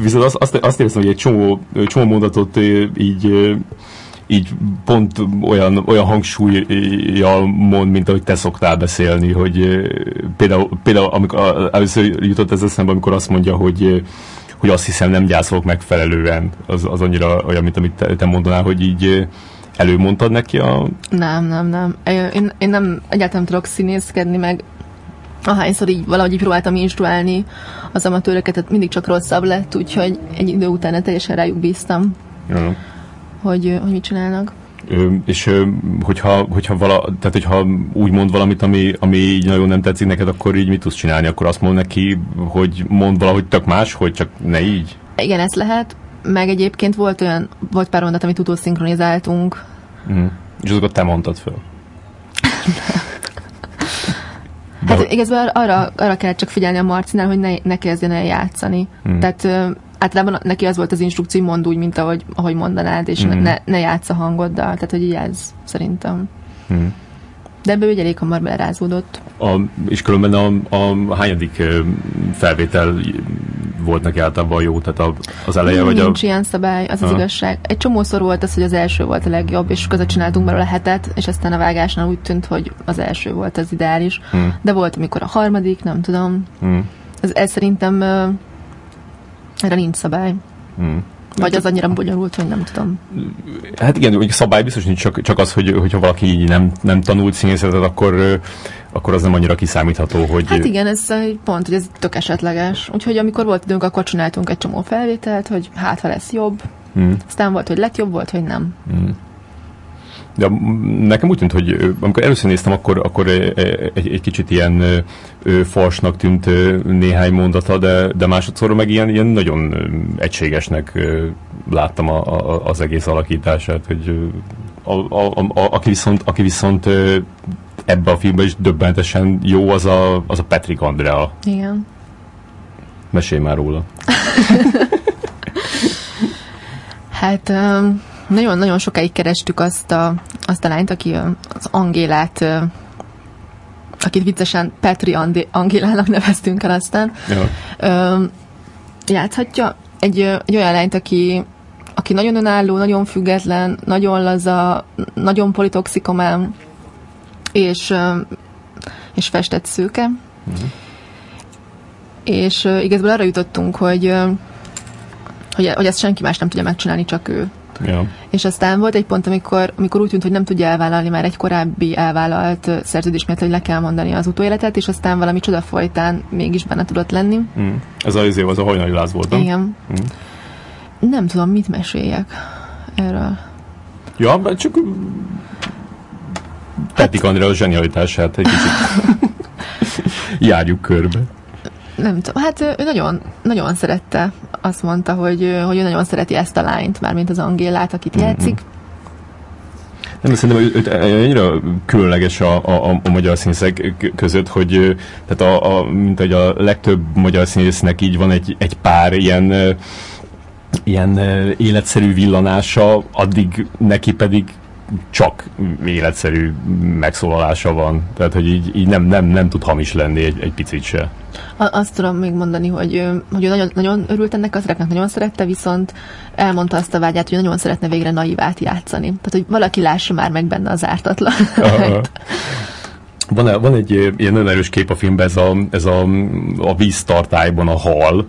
viszont azt, azt, azt érzem, hogy egy csomó, csomó mondatot így így pont olyan, olyan hangsúlyjal mond, mint ahogy te szoktál beszélni, hogy például, például amikor először jutott ez eszembe, amikor azt mondja, hogy hogy azt hiszem nem gyászolok megfelelően, az, az annyira olyan, mint amit te, te mondanál, hogy így előmondtad neki a... Nem, nem, nem. Én, én nem egyáltalán tudok színészkedni, meg ahányszor így valahogy így próbáltam instruálni az amatőröket, tehát mindig csak rosszabb lett, úgyhogy egy idő után teljesen rájuk bíztam, ja. hogy, hogy mit csinálnak. És hogyha, hogyha, vala, tehát hogyha úgy mond valamit, ami, ami így nagyon nem tetszik neked, akkor így mit tudsz csinálni? Akkor azt mond neki, hogy mond valahogy tök más, hogy csak ne így? Igen, ezt lehet. Meg egyébként volt olyan, volt pár mondat, amit utószinkronizáltunk. Mm. És azokat te mondtad föl? hát hogy... igazából arra, arra kell csak figyelni a Marcinál, hogy ne, ne kezdjen el játszani. Mm. Tehát általában neki az volt az instrukció, mondd úgy, mint ahogy, ahogy mondanád, és mm. ne, ne játsz a hangoddal. Tehát, hogy így ez szerintem. Mm. De ebből ugye elég hamar belerázódott. A, és különben a, a hányadik felvétel volt neki általában jó? Tehát a, az eleje Nincs vagy a... Nincs ilyen szabály, az az igazság. Egy csomószor volt az, hogy az első volt a legjobb, és között csináltunk belőle hetet, és aztán a vágásnál úgy tűnt, hogy az első volt az ideális. Hmm. De volt, amikor a harmadik, nem tudom. Hmm. Ez, ez szerintem erre nincs szabály. Hmm. Vagy az annyira bonyolult, hogy nem tudom. Hát igen, hogy szabály biztos nincs, csak, csak az, hogy, hogyha valaki nem, nem tanult színészetet, akkor, akkor az nem annyira kiszámítható, hogy... Hát igen, ez pont, hogy ez tök esetleges. Úgyhogy amikor volt időnk, akkor csináltunk egy csomó felvételt, hogy hát, ha lesz jobb. Hmm. Aztán volt, hogy lett jobb, volt, hogy nem. Hmm. De nekem úgy tűnt, hogy amikor először néztem, akkor, akkor egy, egy kicsit ilyen farsnak tűnt néhány mondata, de, de másodszor meg ilyen, ilyen nagyon egységesnek láttam a, a, az egész alakítását, hogy a, a, a, a, aki viszont, aki viszont ebbe a filmben is döbbentesen jó, az a, az a Patrick Andrea. Igen. Mesélj már róla. (laughs) hát um, nagyon-nagyon sokáig kerestük azt a, azt a lányt, aki az Angélát akit viccesen Petri Angélának neveztünk el aztán, ja. ö, játszhatja egy, egy olyan lányt, aki, aki nagyon önálló, nagyon független, nagyon laza, nagyon politoxikomán, és, és festett szőke. Uh-huh. És igazából arra jutottunk, hogy, hogy, hogy ezt senki más nem tudja megcsinálni, csak ő. Ja. És aztán volt egy pont, amikor, amikor úgy tűnt, hogy nem tudja elvállalni már egy korábbi elvállalt szerződés miatt, hogy le kell mondani az utóéletet, és aztán valami csoda folytán mégis benne tudott lenni. Mm. Ez az év az a hajnali láz volt, nem? Igen. Mm. Nem tudom, mit meséljek erről. Ja, csak Petik hát... a zsenialitását egy kicsit (laughs) járjuk körbe nem tudom, hát ő nagyon, nagyon szerette, azt mondta, hogy, hogy ő nagyon szereti ezt a lányt, mármint az Angélát, akit mm-hmm. játszik. Nem, szerintem őt annyira különleges a, a, a magyar színészek között, hogy tehát a, a, mint hogy a legtöbb magyar színésznek így van egy, egy pár ilyen ilyen életszerű villanása, addig neki pedig csak életszerű megszólalása van. Tehát, hogy így, így nem, nem, nem tud hamis lenni egy, egy picit se. Azt tudom még mondani, hogy, hogy ő nagyon, nagyon örült ennek az szerepnek, nagyon szerette, viszont elmondta azt a vágyát, hogy nagyon szeretne végre naivát játszani. Tehát, hogy valaki lássa már meg benne az ártatlan. van, van egy ilyen nagyon erős kép a filmben, ez a, ez a, a víztartályban a hal.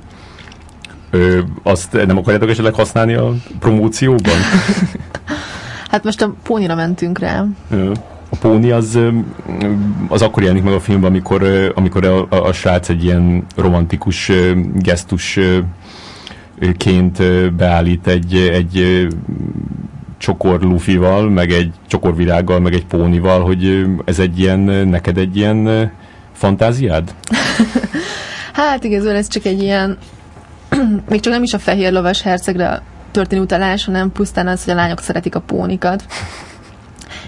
Ö, azt nem akarjátok esetleg használni a promócióban? (laughs) hát most a pónira mentünk rá. A póni az, az akkor jelenik meg a filmben, amikor, amikor a, a, a srác egy ilyen romantikus gesztus ként beállít egy, egy csokor lufival, meg egy csokorvirággal, meg egy pónival, hogy ez egy ilyen, neked egy ilyen fantáziád? (laughs) hát igazán ez csak egy ilyen, (clears throat) még csak nem is a fehér lovas hercegre történő utalás, hanem pusztán az, hogy a lányok szeretik a pónikat.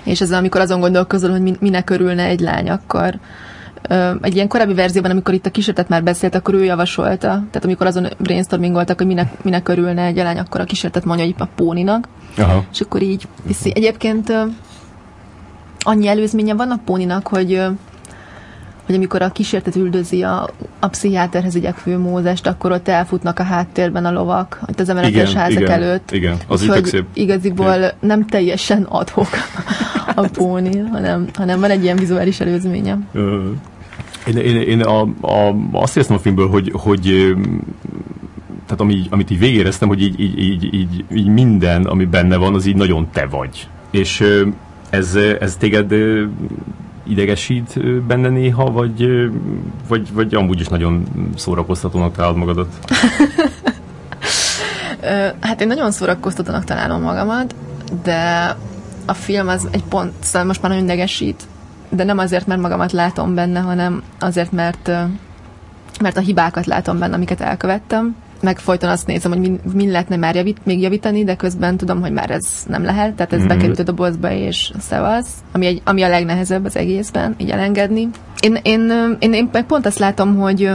És ez amikor azon gondolkozol, hogy minek örülne egy lány, akkor egy ilyen korábbi verzióban, amikor itt a kísérletet már beszélt, akkor ő javasolta, tehát amikor azon brainstormingoltak, hogy minek, minek örülne egy lány, akkor a kísérletet mondja, hogy a póninak. Aha. És akkor így viszi. Egyébként annyi előzménye van a póninak, hogy hogy amikor a kísértet üldözi a, a pszichiáterhez igyekvő Mózest, akkor ott elfutnak a háttérben a lovak, ott az emeletes igen, házak igen, előtt. Igen, az így szép. Igaziból igen. nem teljesen adhok a póni, hanem, hanem van egy ilyen vizuális előzménye. Én, én, én a, a, azt éreztem a filmből, hogy, hogy tehát ami, amit így végéreztem, hogy így, így, így, így, így minden, ami benne van, az így nagyon te vagy. És ez, ez téged idegesít benne néha, vagy, vagy, vagy amúgy is nagyon szórakoztatónak találod magadat? (laughs) hát én nagyon szórakoztatónak találom magamat, de a film az egy pont, szóval most már nagyon idegesít, de nem azért, mert magamat látom benne, hanem azért, mert, mert a hibákat látom benne, amiket elkövettem, meg folyton azt nézem, hogy min, min lehetne már javít, még javítani, de közben tudom, hogy már ez nem lehet, tehát ez mm-hmm. bekerült a dobozba, és szevasz, ami, egy, ami a legnehezebb az egészben, így elengedni. Én, én, én, én pont azt látom, hogy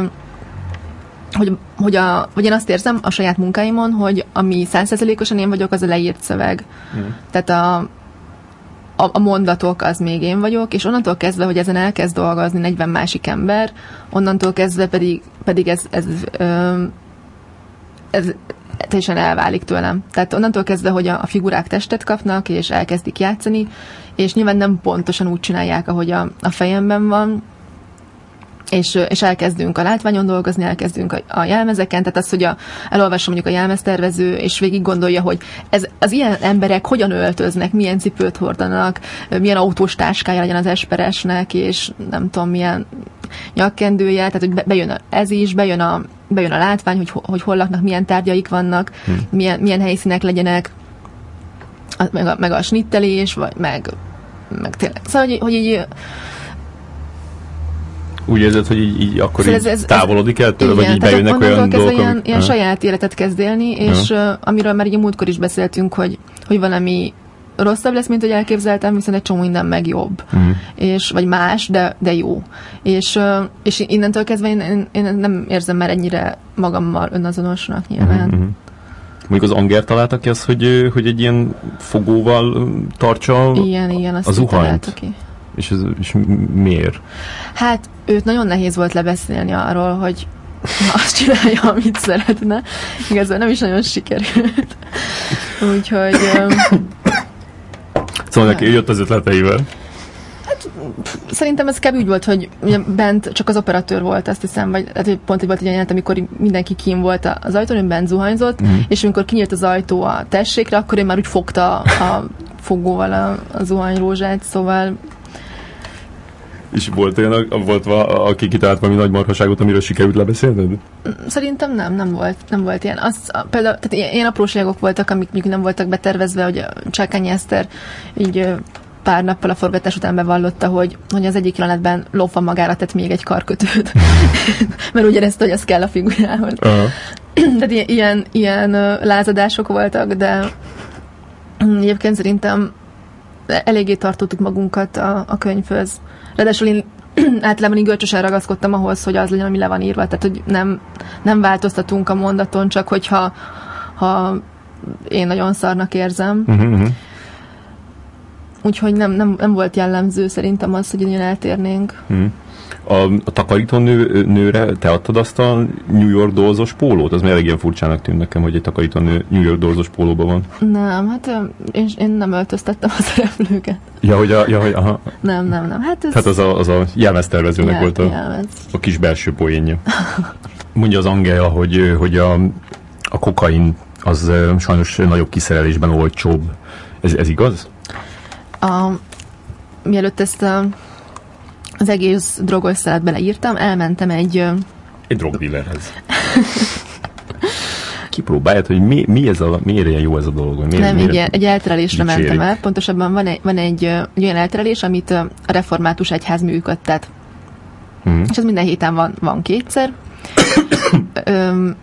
hogy, hogy a, vagy én azt érzem a saját munkáimon, hogy ami százszerzelékosan én vagyok, az a leírt szöveg. Mm. Tehát a, a, a mondatok az még én vagyok, és onnantól kezdve, hogy ezen elkezd dolgozni 40 másik ember, onnantól kezdve pedig, pedig ez, ez, ez, ez teljesen elválik tőlem. Tehát onnantól kezdve, hogy a, figurák testet kapnak, és elkezdik játszani, és nyilván nem pontosan úgy csinálják, ahogy a, a fejemben van, és, és elkezdünk a látványon dolgozni, elkezdünk a, a jelmezeken, tehát az, hogy a, elolvasom mondjuk a jelmeztervező, és végig gondolja, hogy ez, az ilyen emberek hogyan öltöznek, milyen cipőt hordanak, milyen autós táskája legyen az esperesnek, és nem tudom, milyen nyakkendője, tehát hogy bejön ez is, bejön a, bejön a látvány, hogy, hogy hol laknak, milyen tárgyaik vannak, hmm. milyen, milyen helyszínek legyenek, meg a, meg a snittelés, vagy meg, meg tényleg. Szóval, hogy, hogy így úgy érzed, hogy így, így akkor szóval ez, ez, távolodik el tőle, vagy így bejönnek olyan dolgok? Ilyen, ilyen saját életet kezd élni, és uh, amiről már így a múltkor is beszéltünk, hogy, hogy valami rosszabb lesz, mint hogy elképzeltem, viszont egy csomó minden meg jobb. Uh-huh. És, vagy más, de, de jó. És, és innentől kezdve én, én, nem érzem már ennyire magammal önazonosnak nyilván. Uh-huh. Mondjuk az Anger találta ki azt, hogy, hogy egy ilyen fogóval tartsa igen, igen, azt az zuhanyt. Ki. És, ez, és miért? Hát őt nagyon nehéz volt lebeszélni arról, hogy na, (laughs) azt csinálja, amit szeretne. Igazán nem is nagyon sikerült. Úgyhogy... Um, szóval neki jött az ötleteivel. Hát szerintem ez kb. úgy volt, hogy bent csak az operatőr volt, azt hiszem, vagy hát, pont egy volt egy ilyen amikor mindenki kín volt az ajtón, ő bent zuhanyzott, mm. és amikor kinyílt az ajtó a tessékre, akkor én már úgy fogta a (laughs) fogóval a, a zuhanyrózsát, szóval és volt olyan, volt aki kitalált valami nagy marhaságot, amiről sikerült lebeszélned? Szerintem nem, nem volt, nem volt ilyen. Az, például, tehát ilyen, ilyen apróságok voltak, amik még nem voltak betervezve, hogy Csákányi Eszter így pár nappal a forgatás után bevallotta, hogy, hogy az egyik jelenetben lófa magára tett még egy karkötőt. (laughs) Mert ugye ezt, hogy az kell a figurához. Uh-huh. (clears throat) Tehát ilyen, ilyen, ilyen lázadások voltak, de egyébként szerintem eléggé tartottuk magunkat a, a könyvhöz. Ráadásul én (clears throat) általában így görcsösen ragaszkodtam ahhoz, hogy az legyen, ami le van írva. Tehát, hogy nem, nem változtatunk a mondaton, csak hogyha ha én nagyon szarnak érzem. Uh-huh. úgyhogy nem, nem, nem volt jellemző szerintem az, hogy nagyon eltérnénk. Hmm. A, a takarítónő nőre te adtad azt a New York dolzos pólót? Az elég ilyen furcsának tűnt nekem, hogy egy takarítónő New York dolzos pólóban van. Nem, hát én, én nem öltöztettem a szereplőket. (laughs) Ja, hogy, a, ja, hogy aha. Nem, nem, nem. Hát ez... Tehát az a, az a jelmeztervezőnek Jel, volt a, jelmez. a kis belső poénja. Mondja az Angela, hogy, hogy a, a kokain az sajnos nagyobb kiszerelésben olcsóbb. Ez, ez igaz? A, mielőtt ezt a, az egész drogos szelet beleírtam, elmentem egy, Egy drogdealerhez. Kipróbáljád, hogy mi, mi ez a, miért ilyen jó ez a dolog? Miért, nem, miért egy, egy elterelésre dicsérik? mentem el. Pontosabban van egy, van egy, egy olyan elterelés, amit a református egyház működtet. Mhm. És ez minden héten van, van kétszer. (coughs) Öm,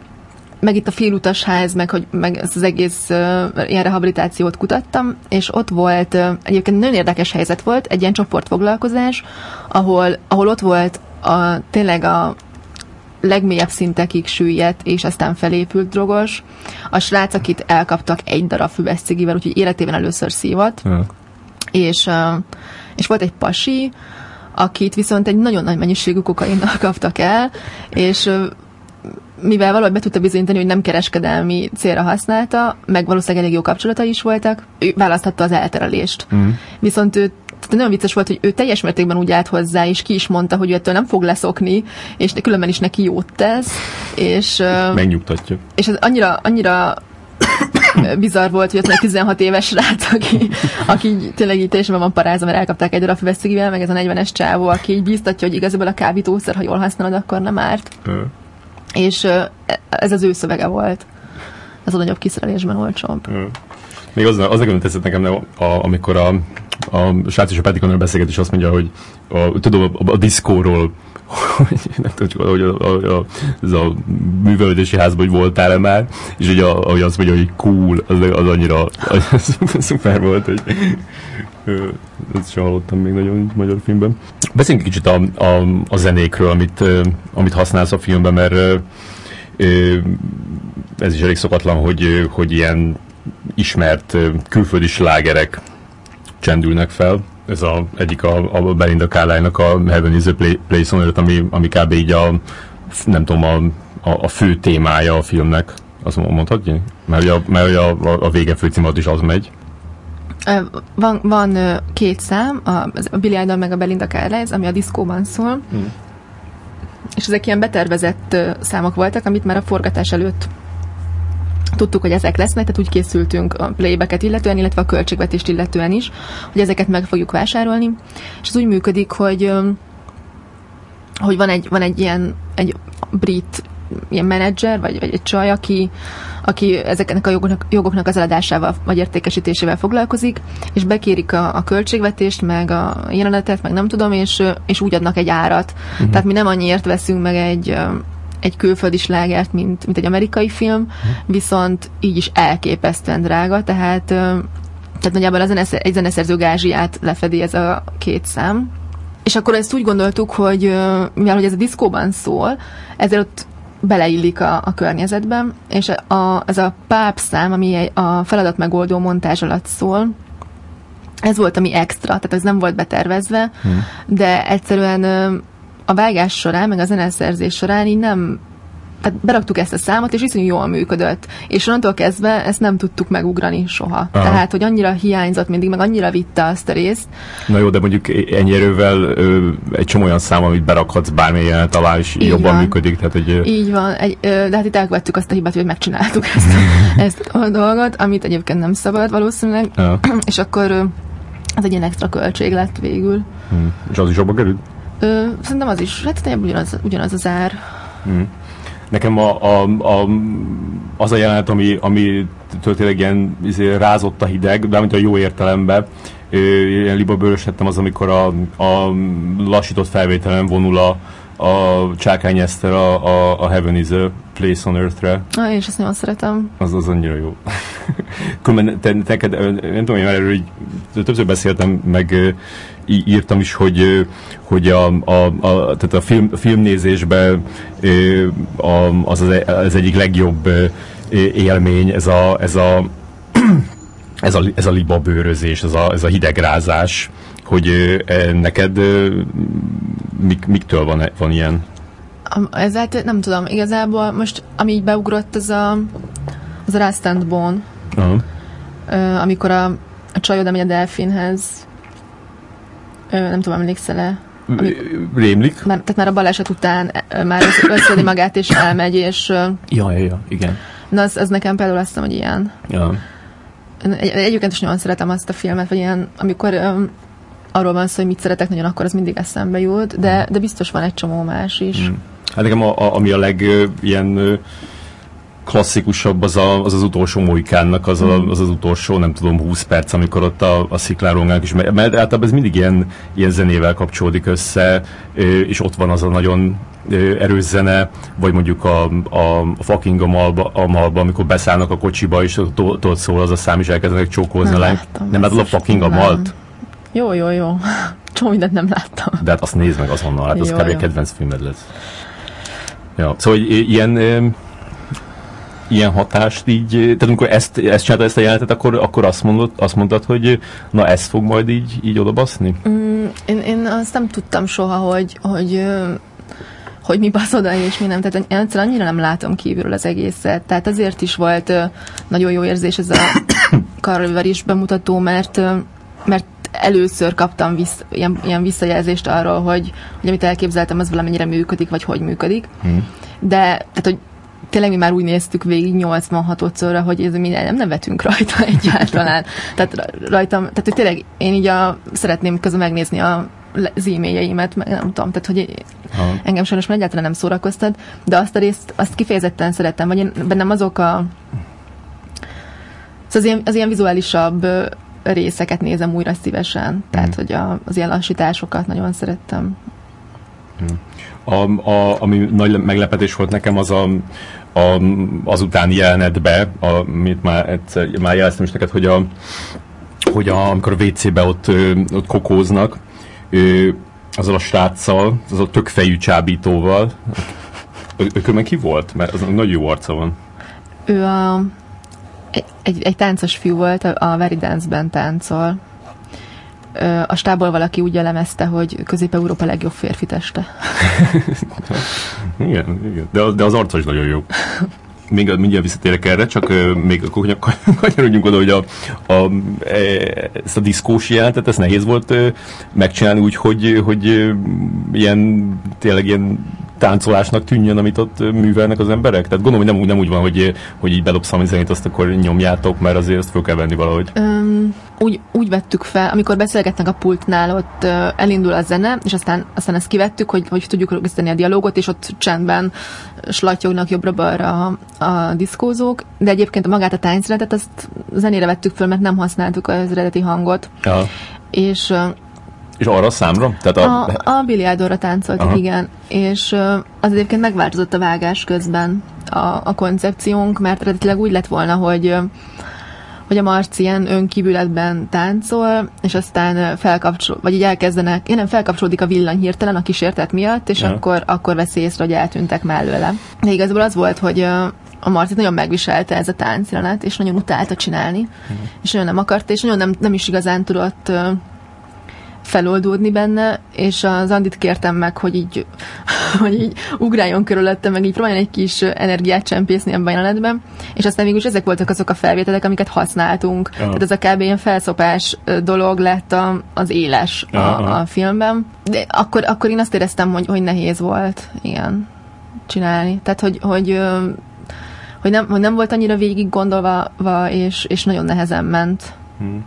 meg itt a félutas ház, meg, hogy, meg ezt az egész uh, ilyen rehabilitációt kutattam, és ott volt, uh, egyébként nagyon érdekes helyzet volt, egy ilyen csoportfoglalkozás, ahol, ahol ott volt a, tényleg a legmélyebb szintekig süllyedt, és aztán felépült drogos. A srác, akit elkaptak egy darab füves cigivel, úgyhogy életében először szívott, Ja. és, uh, és volt egy pasi, akit viszont egy nagyon nagy mennyiségű kokainnal kaptak el, és mivel valahogy be tudta bizonyítani, hogy nem kereskedelmi célra használta, meg valószínűleg elég jó kapcsolatai is voltak, ő választhatta az elterelést. Mhm. Viszont ő tehát nagyon vicces volt, hogy ő teljes mértékben úgy állt hozzá, és ki is mondta, hogy ő ettől nem fog leszokni, és különben is neki jót tesz, és, Megnyugtatja. és ez annyira, annyira (coughs) bizarr volt, hogy ott egy 16 éves srác, aki, aki így tényleg így teljesen van parázva, mert elkapták egy darab füveszcigivel, meg ez a 40-es csávó, aki így bíztatja, hogy igazából a kábítószer, ha jól használod, akkor nem árt. És ez az ő szövege volt. Ez a nagyobb kiszerelésben olcsóbb. Ö. Még az, az nekem tetszett nekem, a, amikor a, a srác és a Petikonról beszélget, és azt mondja, hogy a, tudom, a, a diszkóról, hogy (laughs) nem tudom, csak hogy a, a, a, ez a művelődési házban, hogy voltál-e már, és hogy a, ahogy azt mondja, hogy cool, az, az annyira az (laughs) szuper volt, hogy ezt sem hallottam még nagyon magyar filmben. Beszéljünk kicsit a, a, a zenékről, amit, amit használsz a filmben, mert ez is elég szokatlan, hogy, hogy ilyen ismert külföldi slágerek csendülnek fel. Ez a, egyik a, a Belinda Carlisle-nak a Heaven is a Place on Earth, ami, ami kb. így a, nem tudom, a, a, a fő témája a filmnek. Azt mondhatni? Mert, a, mert a, a, a vége főcímat is az megy. Van, van két szám, a, Billy Idol meg a Belinda Carlisle, ami a diszkóban szól, Hmm. és ezek ilyen betervezett számok voltak, amit már a forgatás előtt tudtuk, hogy ezek lesznek, tehát úgy készültünk a playbacket illetően, illetve a költségvetést illetően is, hogy ezeket meg fogjuk vásárolni, és ez úgy működik, hogy hogy van egy, van egy ilyen egy brit ilyen menedzser, vagy, vagy egy csaj, aki, aki ezeknek a jogoknak, jogoknak az eladásával vagy értékesítésével foglalkozik, és bekérik a, a költségvetést, meg a jelenetet, meg nem tudom, és, és úgy adnak egy árat. Uh-huh. Tehát mi nem annyiért veszünk meg egy, egy külföldi slágert, mint, mint egy amerikai film, uh-huh. viszont így is elképesztően drága, tehát, tehát nagyjából a zeneszer, egy zeneszerző gázsiát lefedi ez a két szám. És akkor ezt úgy gondoltuk, hogy mivel hogy ez a diszkóban szól, ezért ott beleillik a, a környezetben, és a, ez a páp szám, ami a feladat megoldó montázs alatt szól, ez volt, ami extra, tehát ez nem volt betervezve, hmm. de egyszerűen a vágás során, meg a zeneszerzés során így nem tehát beraktuk ezt a számot, és iszonyú jól működött. És onnantól kezdve ezt nem tudtuk megugrani soha. Aha. Tehát, hogy annyira hiányzott mindig, meg annyira vitte azt a részt, Na jó, de mondjuk ennyi erővel ö, egy csomó olyan szám, amit berakhatsz bármilyen jelenet alá, és Így jobban van. működik. Tehát, hogy, ö, Így van, egy, ö, de hát itt elkövettük azt a hibát, hogy megcsináltuk ezt, (laughs) ezt a dolgot, amit egyébként nem szabad valószínűleg, Ja. (clears throat) és akkor ö, ez egy ilyen extra költség lett végül. hm. És az is abba került? Ö, szerintem az is, hát ugyanaz, ugyanaz az ár. Nekem a, a, a, az a jelenet, ami, ami tényleg ilyen izé, rázott a hideg, de mint a jó értelemben, ilyen libabőrös lettem az, amikor a, a lassított felvételen vonul a, a Csákány Eszter a, a, a Heaven is a Place on Earth-re. Én is ezt nagyon szeretem. Az, az annyira jó. (laughs) Különben te, neked, ö, nem tudom, én erről így többször beszéltem, meg írtam is, hogy, ö, hogy a, a, a, tehát a film, filmnézésben ö, a, az, az, e- egyik legjobb ö, élmény, ez a, ez a (clears throat) ez a, ez a libabőrözés, ez a, ez a hidegrázás, hogy e, neked mik, miktől van, van ilyen? Ezzel nem tudom, igazából most, ami így beugrott, az a, az a Rust and Bone, uh-huh. amikor a, a csajod, ami a delfinhez, nem tudom, emlékszel-e? Rémlik. Már, tehát már a baleset után már (coughs) összedi magát, és elmegy, és... Ja, ja, ja, igen. Na, az, az nekem például azt hogy ilyen. Ja. Egy, egyébként is nagyon szeretem azt a filmet, vagy ilyen, amikor um, arról van szó, hogy mit szeretek nagyon, akkor az mindig eszembe jut, de, mm. de biztos van egy csomó más is. Mm. Hát nekem a, a, ami a leg ilyen klasszikusabb az a, az, az utolsó Mojkánnak, az, a, az az utolsó, nem tudom, 20 perc, amikor ott a, a szikláron is, mert általában ez mindig ilyen, ilyen zenével kapcsolódik össze, és ott van az a nagyon erős zene, vagy mondjuk a, a, a fucking a malba, a malba, amikor beszállnak a kocsiba, és ott szól az a szám, és elkezdenek csókolni nem a. Nem látod a fucking a malt? Jó, jó, jó. (laughs) Csomó mindent nem láttam. De hát azt nézd meg azonnal, hát az kb. kedvenc filmed lesz. Ja, szóval ilyen ilyen hatást így, tehát amikor ezt, ezt csinálta ezt a jelenetet, akkor, akkor azt, mondod, azt mondtad, hogy na ez fog majd így, így odabaszni? Mm, én, én azt nem tudtam soha, hogy, hogy hogy mi basz oda és mi nem. Tehát én egyszerűen annyira nem látom kívülről az egészet. Tehát azért is volt nagyon jó érzés ez a (coughs) Karolver is bemutató, mert, mert először kaptam vissz, ilyen, ilyen visszajelzést arról, hogy, hogy amit elképzeltem, az valamennyire működik, vagy hogy működik. Hmm. De tehát, hogy tényleg mi már úgy néztük végig 86-szorra, hogy ez mi nem nevetünk rajta (laughs) egyáltalán. tehát rajtam, tehát hogy tényleg én így a, szeretném közben megnézni a az e-mailjeimet, nem tudom, tehát hogy ha. engem sajnos már egyáltalán nem szórakoztat, de azt a részt, azt kifejezetten szerettem, vagy én, bennem azok a szóval az ilyen, az ilyen vizuálisabb részeket nézem újra szívesen, tehát hmm. hogy a, az ilyen lassításokat nagyon szerettem. Hmm. A, a, ami nagy meglepetés volt nekem, az a, a, azután jelenetbe, amit már, egyszer, már jeleztem is neked, hogy, a, hogy a, amikor a WC-be ott, ott kokóznak, ő, azzal a sráccal, az a tökfejű csábítóval, ő, ő meg ki volt? Mert az nagy jó arca van. Ő a, egy, egy táncos fiú volt, a Very Dance-ben táncol a stából valaki úgy elemezte, hogy Közép-Európa legjobb férfi teste. igen, igen. De, az, de az arca is nagyon jó. Még mindjárt visszatérek erre, csak még kanyarodjunk oda, hogy a, a, e, ezt a diszkós jelentet, ez nehéz volt megcsinálni úgy, hogy, hogy ilyen, tényleg ilyen táncolásnak tűnjön, amit ott művelnek az emberek? Tehát gondolom, hogy nem, úgy, nem úgy van, hogy, hogy így bedobsz zenét, azt akkor nyomjátok, mert azért ezt fel kell venni valahogy. Um, úgy, úgy vettük fel, amikor beszélgetnek a pultnál, ott elindul a zene, és aztán, aztán ezt kivettük, hogy, hogy tudjuk rögzíteni a dialógot, és ott csendben slatyognak jobbra-balra a, a diszkózók, de egyébként magát a táncredet, azt zenére vettük föl, mert nem használtuk az eredeti hangot. Ja. És és arra a számra? Tehát a, a, a biliárdorra táncoltak, Aha. igen. És az egyébként megváltozott a vágás közben a, a koncepciónk, mert eredetileg úgy lett volna, hogy hogy a Marci ilyen önkívületben táncol, és aztán felkapcsol, vagy így elkezdenek, én nem felkapcsolódik a villany hirtelen a kísértet miatt, és ja. akkor, akkor veszi észre, hogy eltűntek mellőle. De igazából az volt, hogy a Marci nagyon megviselte ez a táncjelenet, és nagyon utálta csinálni, uh-huh. és nagyon nem akarta, és nagyon nem, nem is igazán tudott feloldódni benne, és az Andit kértem meg, hogy így, (laughs) hogy így ugráljon körülöttem, meg így próbáljon egy kis energiát csempészni ebben a jelenetben, és aztán mégis ezek voltak azok a felvételek, amiket használtunk. Ja. Tehát ez a kb. ilyen felszopás dolog lett a, az éles a, a filmben. De akkor, akkor én azt éreztem, hogy, hogy nehéz volt ilyen csinálni. Tehát, hogy, hogy hogy nem, hogy nem volt annyira végig gondolva, és, és nagyon nehezen ment. Hmm.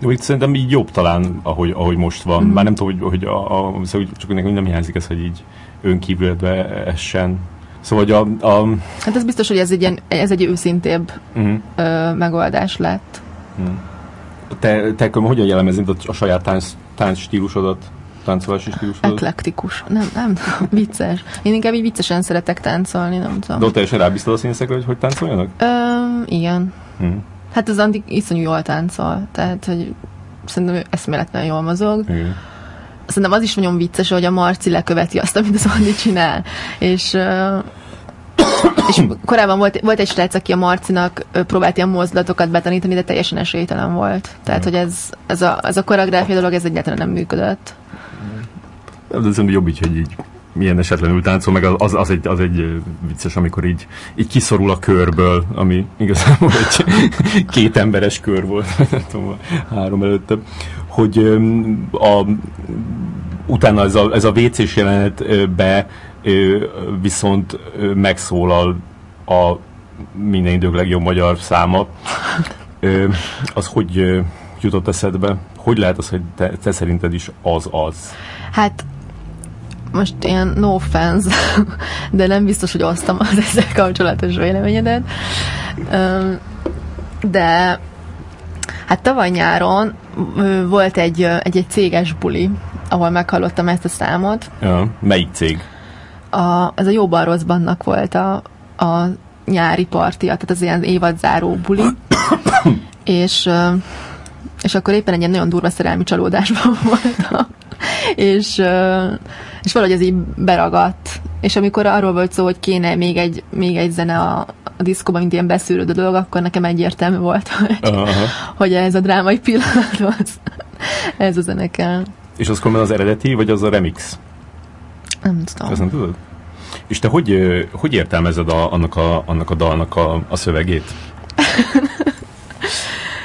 Itt szerintem így jobb talán, ahogy, ahogy most van. Mm. Már nem tudom, hogy, hogy a, a, szóval csak nekem nem hiányzik ez, hogy így önkívületbe essen. Szóval, hogy a, a... Hát ez biztos, hogy ez egy, ilyen, ez egy őszintébb mm. ö, megoldás lett. Mm. Te, te hogyan jellemezed a, a saját tánc, tánc stílusodat? táncolási stílusodat? Eklektikus. Nem, nem, (laughs) vicces. Én inkább így viccesen szeretek táncolni, nem tudom. De ott teljesen rábíztad a színészekre, hogy hogy táncoljanak? Ö, igen. Mm. Hát az Andi iszonyú jól táncol, tehát hogy szerintem ő eszméletlen jól mozog. Igen. Szerintem az is nagyon vicces, hogy a Marci leköveti azt, amit az Andi csinál. És És korábban volt, volt egy srác, aki a Marcinak próbált ilyen mozdulatokat betanítani, de teljesen esélytelen volt. Tehát, hogy ez, ez, a, ez a koreográfia dolog, ez egyáltalán nem működött. De szerintem jobb így, hogy így milyen esetlenül táncol, meg az, az, egy, az egy vicces, amikor így, így kiszorul a körből, ami igazából egy (laughs) két emberes kör volt, (laughs) nem tudom, három előtte, hogy a, utána ez a, ez a WC-s jelenetbe viszont megszólal a minden idők legjobb magyar száma. Az hogy jutott eszedbe? Hogy lehet az, hogy te, te szerinted is az az? Hát most ilyen no offense, (laughs) de nem biztos, hogy osztam az (laughs) ezzel kapcsolatos véleményedet. De hát tavaly nyáron volt egy, egy, egy céges buli, ahol meghallottam ezt a számot. Ja, melyik cég? A, ez a Jóban Rosszbannak volt a, a nyári partia, tehát az ilyen évadzáró buli. (coughs) és, és akkor éppen egy ilyen nagyon durva szerelmi csalódásban (laughs) voltam. és, és valahogy ez így beragadt. És amikor arról volt szó, hogy kéne még egy, még egy zene a, a diszkóban, mint ilyen beszűrődő dolog, akkor nekem egyértelmű volt, (laughs) hogy, hogy ez a drámai pillanat, az, ez a zene kell. És az az eredeti, vagy az a remix? Nem tudom. Azt nem tudod? És te hogy, hogy értelmezed a, annak, a, annak a dalnak a, a szövegét?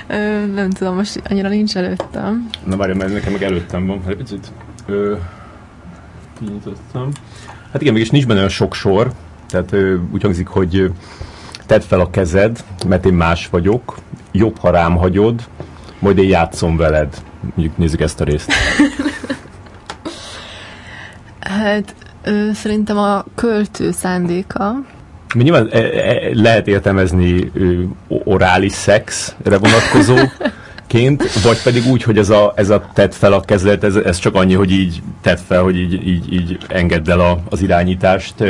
Ö, nem tudom, most annyira nincs előttem. Na várj, mert nekem meg előttem van. Hát picit. Ö, kinyitottam. Hát igen, mégis nincs benne olyan sok sor. Tehát úgy hangzik, hogy tedd fel a kezed, mert én más vagyok, jobb, ha rám hagyod, majd én játszom veled. Mondjuk nézzük ezt a részt. (laughs) hát ö, szerintem a költő szándéka, Nyilván e, e, lehet értelmezni orális szexre vonatkozó (laughs) ként, vagy pedig úgy, hogy ez a, ez a tett fel a kezlet, ez, ez csak annyi, hogy így tett fel, hogy így, így, így engedd el a, az irányítást,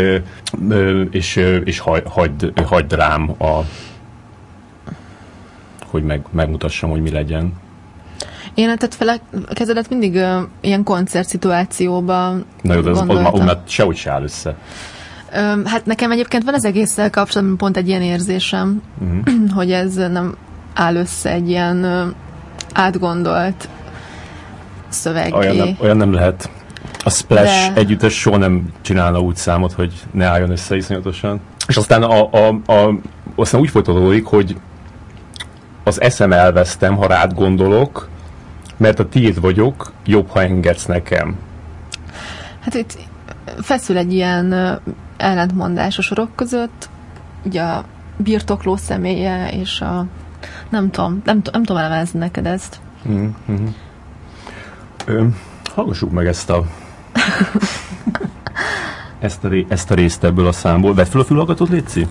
és, és hagy, hagyd, hagyd rám a hogy meg, megmutassam, hogy mi legyen. Én a tett fel a kezedet mindig uh, ilyen koncertszituációban Na jó, de az, az, az, az, az sehogy se áll össze. Hát nekem egyébként van az egésszel kapcsolatban pont egy ilyen érzésem, uh-huh. (clears throat) hogy ez nem áll össze egy ilyen átgondolt szöveg. Olyan, nem, olyan nem lehet. A Splash De... együttes soha nem csinálna úgy számot, hogy ne álljon össze iszonyatosan. És aztán, a, a, a, aztán úgy folytatódik, hogy az eszem elvesztem, ha rád gondolok, mert a tiéd vagyok, jobb, ha engedsz nekem. Hát itt feszül egy ilyen ellentmondás a sorok között, ugye a birtokló személye és a nem tudom, nem, nem tudom elemezni neked ezt. Mm-hmm. Ö, hallgassuk meg ezt a (laughs) ezt a, ré, ezt a részt ebből a számból. Vedd fel a fülhallgatót, Léci?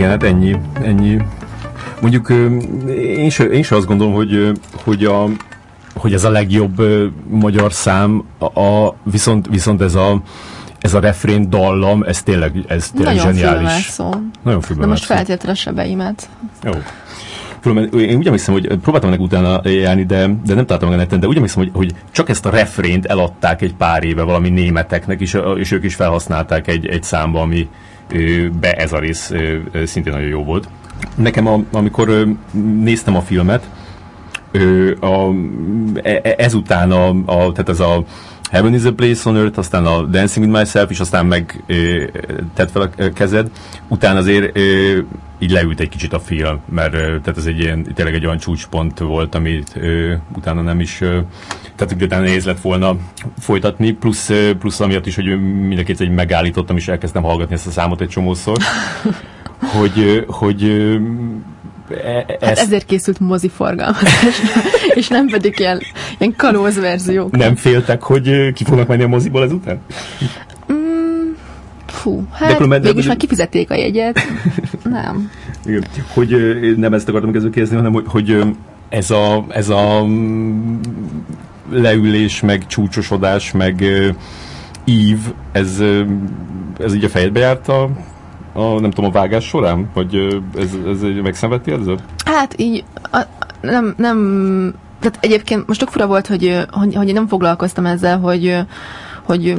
Hát ennyi, ennyi. Mondjuk én is, én is azt gondolom, hogy, hogy, a, hogy ez a legjobb magyar szám, a, a, viszont, viszont ez a, ez a refrén dallam, ez tényleg, ez tényleg Nagyon zseniális. Szó. Nagyon fülbevált De most feltétlenül sebeimet. Jó. Én úgy emlékszem, hogy próbáltam ennek utána járni, de, de nem találtam meg a neten, de úgy emlékszem, hogy, hogy csak ezt a refrént eladták egy pár éve valami németeknek, és, és ők is felhasználták egy, egy számba, ami be ez a rész szintén nagyon jó volt. Nekem, a, amikor néztem a filmet, a, e, e, ezután a, a, tehát ez a Heaven is a Place on Earth, aztán a Dancing with Myself, és aztán meg tett fel a kezed. Utána azért így leült egy kicsit a film, mert ö, tehát ez egy ilyen, tényleg egy olyan csúcspont volt, amit ö, utána nem is, ö, tehát utána nehéz lett volna folytatni, plusz, ö, plusz amiatt is, hogy mindenkit egy megállítottam, és elkezdtem hallgatni ezt a számot egy csomószor, (laughs) hogy, hogy E, e, hát ezért készült moziforgalmazás, (laughs) és nem pedig ilyen, ilyen kalóz verziók. Nem féltek, hogy ki fognak menni a moziból ezután? Fú, hát de végülis már kifizették a jegyet. (laughs) Nem. Igen. Hogy nem ezt akartam kezdve kérdezni, hanem hogy, hogy ez a, ez a mm, leülés, meg csúcsosodás, meg ív, ez, ez így a fejedbe járt a a, nem tudom, a vágás során? Vagy ez, ez egy megszenvedti érzed? Hát így a, nem, nem, tehát egyébként most tök fura volt, hogy, hogy, hogy én nem foglalkoztam ezzel, hogy, hogy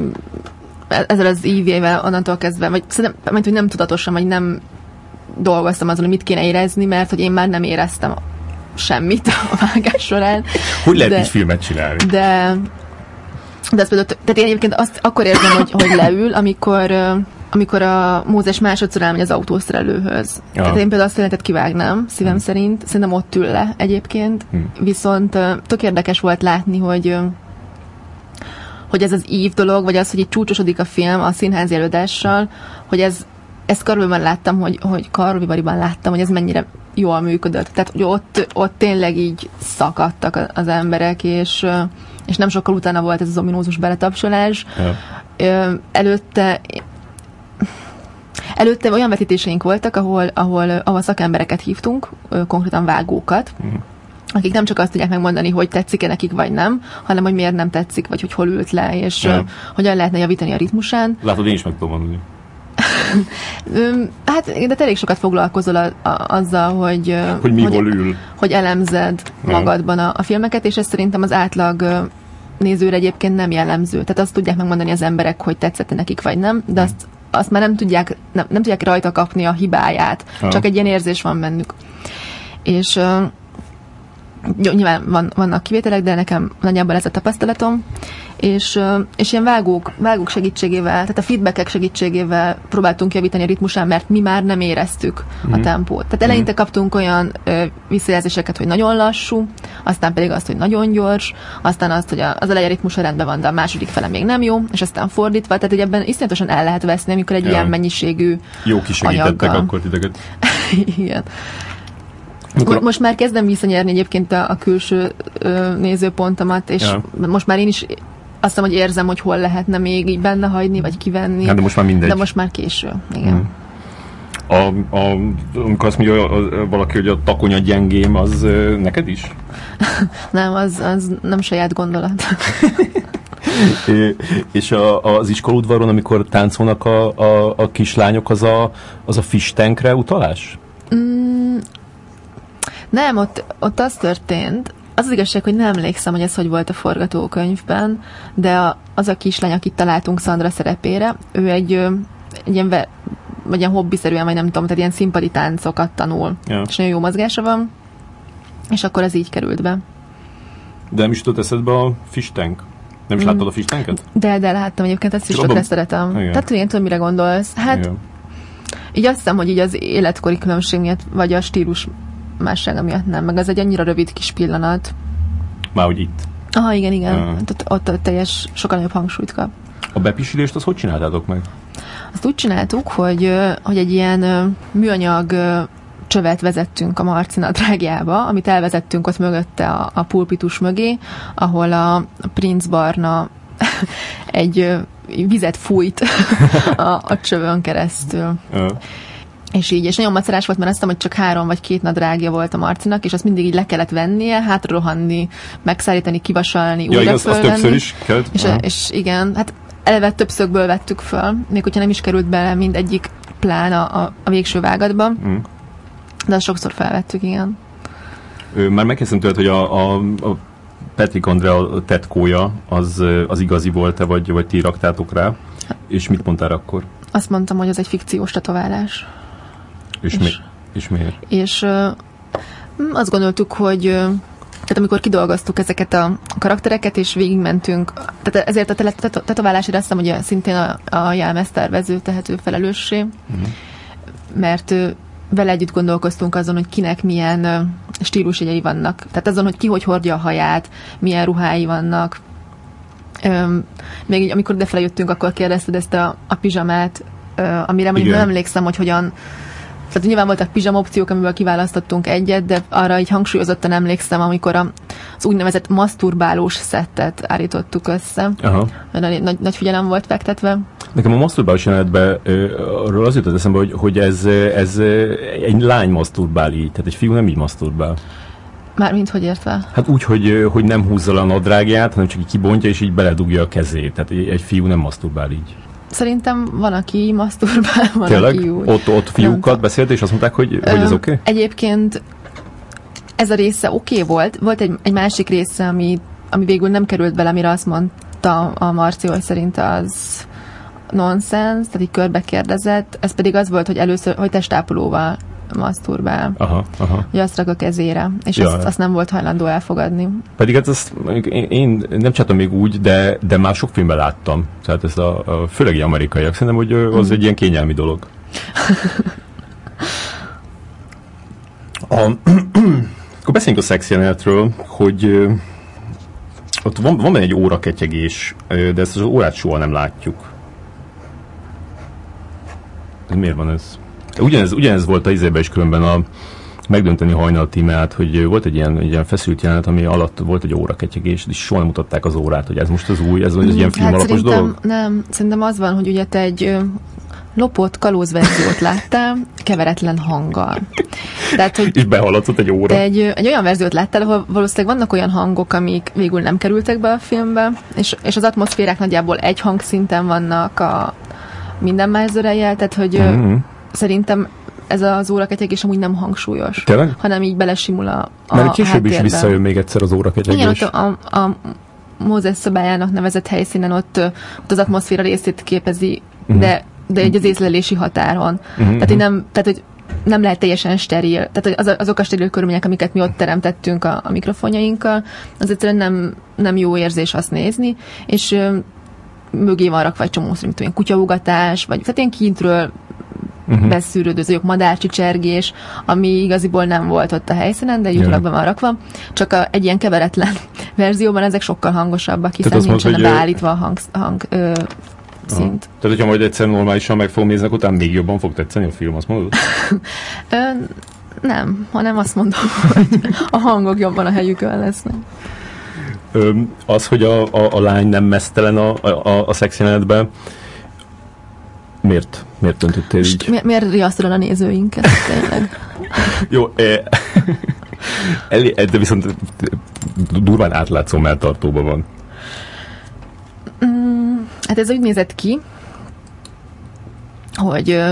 ezzel az ívjével onnantól kezdve, vagy szerintem, hogy nem tudatosan, vagy nem dolgoztam azon, hogy mit kéne érezni, mert hogy én már nem éreztem semmit a vágás során. Hogy lehet de, így filmet csinálni? De, de ez például, tehát én egyébként azt akkor érzem, hogy, hogy leül, amikor amikor a Mózes másodszor elmegy az autószerelőhöz. Ja. Tehát én például azt jelentet kivágnám, szívem hmm. szerint. Szerintem ott ül le egyébként. Hmm. Viszont tök érdekes volt látni, hogy hogy ez az ív dolog, vagy az, hogy itt csúcsosodik a film a színházi előadással, hogy ez ezt Karolviban láttam, hogy, hogy Karolvibariban láttam, hogy ez mennyire jól működött. Tehát, hogy ott, ott tényleg így szakadtak az emberek, és, és nem sokkal utána volt ez az ominózus beletapsolás. Ja. Előtte Előtte olyan vetítéseink voltak, ahol, ahol, ahol szakembereket hívtunk, konkrétan vágókat, uh-huh akik nem csak azt tudják megmondani, hogy tetszik-e nekik, vagy nem, hanem hogy miért nem tetszik, vagy hogy hol ült le, és ja. hogyan lehetne javítani a ritmusán. Látod, én is meg tudom mondani. (laughs) hát, de te elég sokat foglalkozol a, a, azzal, hogy, hogy, mi hogy, ül. hogy elemzed ja. magadban a, a filmeket, és ez szerintem az átlag nézőre egyébként nem jellemző. Tehát azt tudják megmondani az emberek, hogy tetszett nekik, vagy nem, de azt azt már nem tudják, nem, nem tudják rajta kapni a hibáját. Ha. Csak egy ilyen érzés van bennük. És uh, jó, nyilván van, vannak kivételek, de nekem nagyjából ez a tapasztalatom, és, és ilyen vágók, vágók segítségével, tehát a feedbackek segítségével próbáltunk javítani a ritmusán, mert mi már nem éreztük mm. a mhm. tempót. Tehát eleinte mm. kaptunk olyan ö, visszajelzéseket, hogy nagyon lassú, aztán pedig azt, hogy nagyon gyors, aztán azt, hogy az elején ritmusa rendben van, de a második fele még nem jó, és aztán fordítva, tehát hogy ebben iszonyatosan el lehet veszni, amikor egy ja. ilyen mennyiségű Jó kisegítettek akkor titeket. (laughs) Igen. Mikor... Most már kezdem visszanyerni egyébként a, a külső ö, nézőpontomat, és ja. most már én is azt mondom, hogy érzem, hogy hol lehetne még így benne hagyni, vagy kivenni. Hát de most már mindegy. De most már késő, igen. Hmm. A, a, amikor azt mondja a, valaki, hogy a takonya gyengém, az neked is? (laughs) nem, az, az nem saját gondolat. (laughs) é, és a, az iskolaudvaron, amikor táncolnak a, a, a kislányok, az a, az a fistenkre utalás? Nem, ott, ott az történt, az, az igazság, hogy nem emlékszem, hogy ez hogy volt a forgatókönyvben, de a, az a kislány, akit találtunk Szandra szerepére, ő egy, egy ilyen, vagy ilyen hobbiszerűen, vagy nem tudom, tehát ilyen szimpati táncokat tanul. Ja. És nagyon jó mozgása van, és akkor ez így került be. De nem is jutott eszedbe a fish tank? Nem is mm. láttad a fish tanket? De, de láttam egyébként, ezt is sokkal szeretem. Igen. Tehát én tudom, mire gondolsz. Hát, Igen. így azt hiszem, hogy így az életkori különbség miatt, vagy a stílus mássága miatt nem, meg az egy annyira rövid kis pillanat. Már hogy itt. Aha, igen, igen. Uh. Ott, ott, ott teljes, sokkal nagyobb hangsúlyt kap. A bepisilést azt hogy csináltátok meg? Azt úgy csináltuk, hogy, hogy egy ilyen műanyag csövet vezettünk a Marcina drágjába, amit elvezettünk ott mögötte a, a pulpitus mögé, ahol a Prince Barna (laughs) egy vizet fújt (laughs) a, a csövön keresztül. Uh és így, és nagyon macerás volt, mert azt hogy csak három vagy két nadrágja volt a Marcinak, és azt mindig így le kellett vennie, hátrarohanni, megszállítani, kivasalni, ja, újra igaz, fölvenni. többször is kellett? És, és igen, hát eleve többszögből vettük föl, még hogyha nem is került bele mindegyik plán a, a, a végső vágatba, mm. de azt sokszor felvettük, igen. Már megkezdtem tőled, hogy a, a, a Patrick Andrea tetkója az, az igazi volt-e, vagy, vagy ti raktátok rá? És mit mondtál akkor? Azt mondtam, hogy ez egy fikciós tetoválás. És, és, mi, és miért? És uh, azt gondoltuk, hogy uh, tehát amikor kidolgoztuk ezeket a karaktereket, és végigmentünk, tehát ezért a tetoválás éreztem, hogy szintén a, a jelmeztervező tehető felelőssé, uh-huh. mert uh, vele együtt gondolkoztunk azon, hogy kinek milyen stílusjegyei vannak. Tehát azon, hogy ki hogy hordja a haját, milyen ruhái vannak. Um, még így, amikor defele jöttünk, akkor kérdezted ezt a, a pizsamát, uh, amire mondjuk nem emlékszem, hogy hogyan tehát nyilván voltak pizsam opciók, amiből kiválasztottunk egyet, de arra így hangsúlyozottan emlékszem, amikor a, az úgynevezett maszturbálós szettet állítottuk össze. Aha. Nagy, nagy, nagy figyelem volt fektetve. Nekem a maszturbálós jelenetben arról az jutott eszembe, hogy, hogy ez, ez egy lány maszturbál így, tehát egy fiú nem így maszturbál. Mármint hogy értve? Hát úgy, hogy, hogy nem húzza le a nadrágját, hanem csak így kibontja, és így beledugja a kezét. Tehát egy fiú nem maszturbál így. Szerintem van, aki maszturbál, van, Tényleg? aki úgy. Ott, ott fiúkat beszélt, és azt mondták, hogy, hogy ez oké? Okay? Egyébként ez a része oké okay volt. Volt egy, egy másik része, ami, ami végül nem került bele, amire azt mondta a Marci, hogy szerint az nonsens, tehát így körbe kérdezett. Ez pedig az volt, hogy először, hogy testápolóval maszturbál. Aha, aha. Hogy azt rak a kezére, és ja. azt, azt nem volt hajlandó elfogadni. Pedig hát ezt én, én nem csináltam még úgy, de, de már sok filmben láttam. Tehát ez a, a főleg amerikaiak, szerintem, hogy az mm. egy ilyen kényelmi dolog. a, (clears throat) akkor beszéljünk a szex jelenetről, hogy ott van, van benne egy óraketyegés, de ezt az órát soha nem látjuk. Miért van ez? Ugyanez, ugyanez volt a izébe is különben a megdönteni hajnal tímát, hogy volt egy ilyen, egy ilyen feszült jelenet, ami alatt volt egy óraketyegés, és soha nem mutatták az órát, hogy ez most az új, ez, egy ilyen film hát alapos dolog? Nem, szerintem az van, hogy ugye te egy lopott kalózverziót láttál, keveretlen hanggal. Tehát, hogy és behaladszott egy óra. Egy, egy olyan verziót láttál, ahol valószínűleg vannak olyan hangok, amik végül nem kerültek be a filmbe, és, és az atmoszférák nagyjából egy hangszinten vannak a minden más tehát hogy mm-hmm szerintem ez az óraketyegés amúgy nem hangsúlyos. Tényleg? Hanem így belesimul a, a Mert később háttérben. is visszajön még egyszer az óraketyegés. Igen, ott a, a, a Mózes szobájának nevezett helyszínen ott, ott az atmoszféra részét képezi, uh-huh. de, de egy az észlelési határon. Uh-huh. Tehát, hogy nem, tehát, hogy nem lehet teljesen steril. Tehát az, azok a steril körülmények, amiket mi ott teremtettünk a, a mikrofonjainkkal, az egyszerűen nem, nem jó érzés azt nézni, és ö, mögé van rakva egy csomó, mint olyan kutyaugatás, vagy tehát ilyen kintről uh-huh. beszűrődő madárcsicsergés, ami igaziból nem volt ott a helyszínen, de jutalakban yeah. van rakva. Csak a, egy ilyen keveretlen (laughs) verzióban ezek sokkal hangosabbak, hiszen nincsen mondod, beállítva a hang, hang ö, szint. Tehát, hogyha majd egyszer normálisan meg fogom nézni, utána még jobban fog tetszeni a film, azt mondod? (laughs) ö, nem, hanem azt mondom, (laughs) hogy a hangok jobban a helyükön lesznek. Ö, az, hogy a, a, a lány nem mesztelen a, a, a szexjelenetben, Miért? Miért döntöttél így? Mi, miért riasztod a nézőinket, tényleg? (laughs) Jó, eh, elé, de viszont durván átlátszó melltartóban van. Mm, hát ez úgy nézett ki, hogy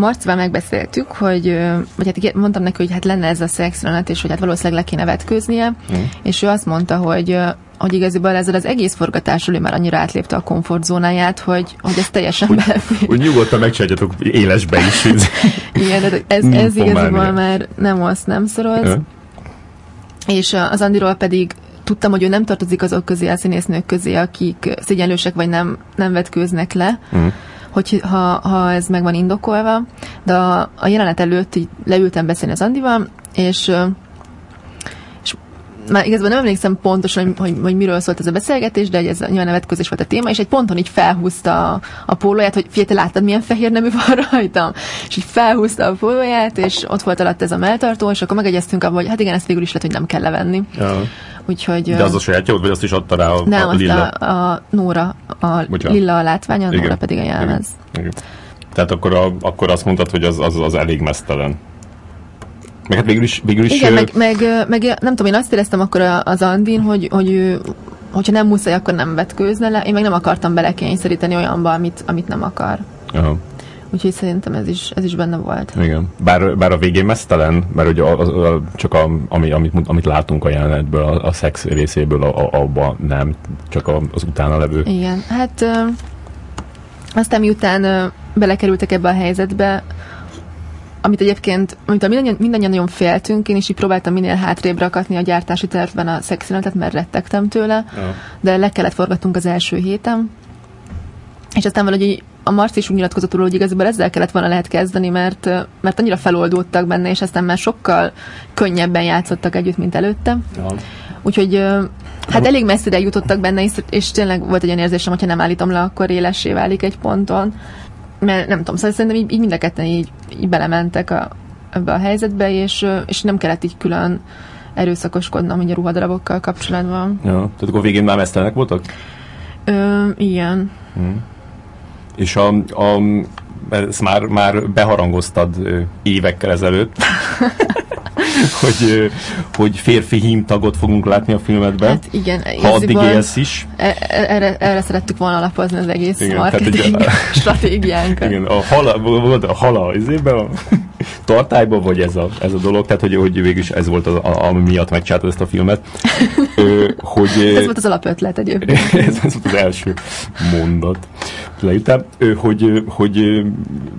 Marcival megbeszéltük, hogy, vagy hát mondtam neki, hogy hát lenne ez a szexrenet, és hogy hát valószínűleg le kéne vetkőznie, mm. és ő azt mondta, hogy hogy igaziból ezzel az egész forgatásról ő már annyira átlépte a komfortzónáját, hogy, hogy ez teljesen hogy, belefér. Hogy nyugodtan megcsináljatok élesbe is. (laughs) Igen, de ez, ez igaziból már nem azt nem szoroz. És az Andiról pedig tudtam, hogy ő nem tartozik azok közé, a színésznők közé, akik szégyenlősek vagy nem, nem vetkőznek le. Mm hogy ha, ha ez meg van indokolva, de a, a jelenet előtt így leültem beszélni az Andival, és már igazából nem emlékszem pontosan, hogy, hogy, hogy miről szólt ez a beszélgetés, de ez nyilván nevetközés volt a téma, és egy ponton így felhúzta a, a pólóját, hogy figyelj, te láttad, milyen fehér nemű van rajtam? És így felhúzta a pólóját, és ott volt alatt ez a melltartó, és akkor megegyeztünk abban, hogy hát igen, ezt végül is lehet, hogy nem kell levenni. Ja. Úgyhogy, de az a sajátja volt, vagy azt is adta rá a, nem, a Lilla? A, a Nóra, a Bocsánat. Lilla a látványa, a Nóra pedig a jelmez. Igen. Igen. Tehát akkor, a, akkor azt mondtad, hogy az, az, az elég mesztelen. Meg hát végül is... Végül is Igen, meg, meg, meg, nem tudom, én azt éreztem akkor az Andin, hogy, hogy ő, hogyha nem muszáj, akkor nem vetkőzne le. Én meg nem akartam belekényszeríteni olyanba, amit, amit nem akar. Aha. Úgyhogy szerintem ez is, ez is benne volt. Igen. Bár, bár a végén mesztelen, mert ugye a, a, a, csak a, ami, amit, amit látunk a jelenetből, a, a szex részéből, a, a, abba nem, csak a, az utána levő. Igen, hát ö, aztán miután ö, belekerültek ebbe a helyzetbe, amit egyébként, amit mindannyian, mindannyian nagyon féltünk, én is így próbáltam minél hátrébb rakatni a gyártási tervben a szexjelenetet, mert rettegtem tőle, Ja. de le kellett forgatnunk az első héten, és aztán valahogy a Marci is úgy nyilatkozott róla, hogy igazából ezzel kellett volna lehet kezdeni, mert, mert annyira feloldódtak benne, és aztán már sokkal könnyebben játszottak együtt, mint előtte. Ja. Úgyhogy hát elég messzire jutottak benne, és, és tényleg volt egy olyan érzésem, hogyha nem állítom le, akkor élessé válik egy ponton. Mert nem tudom, szóval szerintem így, így mind a ketten így, így belementek a, ebbe a helyzetbe, és, és nem kellett így külön erőszakoskodnom így a ruhadarabokkal kapcsolatban. ja. Tehát akkor végén már mesztelenek voltak? Ö, igen. És a, a, ezt már, már beharangoztad évekkel ezelőtt, (laughs) (laughs) hogy, hogy férfi hímtagot fogunk látni a filmedben. Hát igen, ha addig élsz is. e- e- erre, erre szerettük volna alapozni az egész Igen, tehát marketing egy- (laughs) stratégiánkat. Igen, a hala, volt a hala az évben, a tartályban, vagy ez a, ez a dolog, tehát hogy, hogy végül is ez volt az, a, ami miatt megcsináltad ezt a filmet. Ö, hogy, Ez volt az alapötlet egyébként. ez, (laughs) ez volt az első mondat. Leírtál, ö, hogy, hogy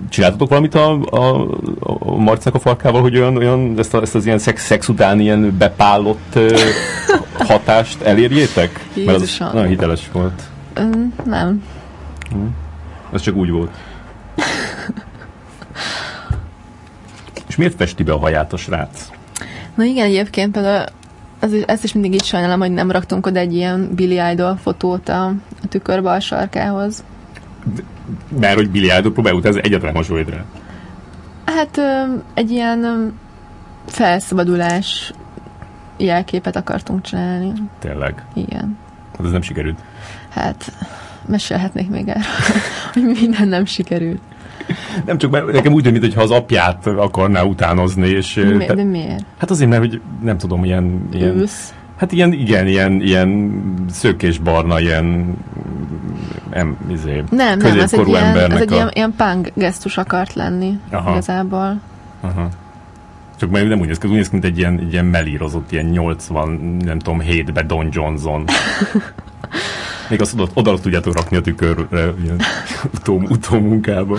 csináltatok valamit a, a, a Marcnak a farkával, hogy olyan, olyan ezt, a, ezt az ilyen szex, szex után ilyen bepállott hatást elérjétek? Mert az Jézusom. nagyon hiteles volt. Ö, nem. Ez csak úgy volt. És miért festi be a haját a srác? Na igen, egyébként például az, ezt is mindig így sajnálom, hogy nem raktunk oda egy ilyen Billy Idol fotót a, a tükör bal sarkához. Mert hogy Billy Idol próbál utána, ez egyetlen hasonlít rá. Hát egy ilyen felszabadulás jelképet akartunk csinálni. Tényleg. Igen. Hát ez nem sikerült. Hát mesélhetnék még erről, (laughs) hogy minden nem sikerült. Nem csak, mert nekem úgy tűnik, mintha az apját akarná utánozni, és... De, mi, te- de miért? Hát azért, mert hogy nem tudom, ilyen... ilyen Ősz. hát ilyen, igen, ilyen, ilyen szőkésbarna, ilyen... Em, izé, Nem, nem, ez egy, ilyen, ez egy a... ilyen, ilyen punk gesztus akart lenni Aha. igazából. Aha. Csak mert nem úgy néz ki, úgy néz ki, mint egy ilyen, egy ilyen melírozott, ilyen 80, nem tudom, 7-be Don Johnson. (laughs) Még azt oda, oda tudjátok rakni a tükörre, ilyen (laughs) utó, utómunkába.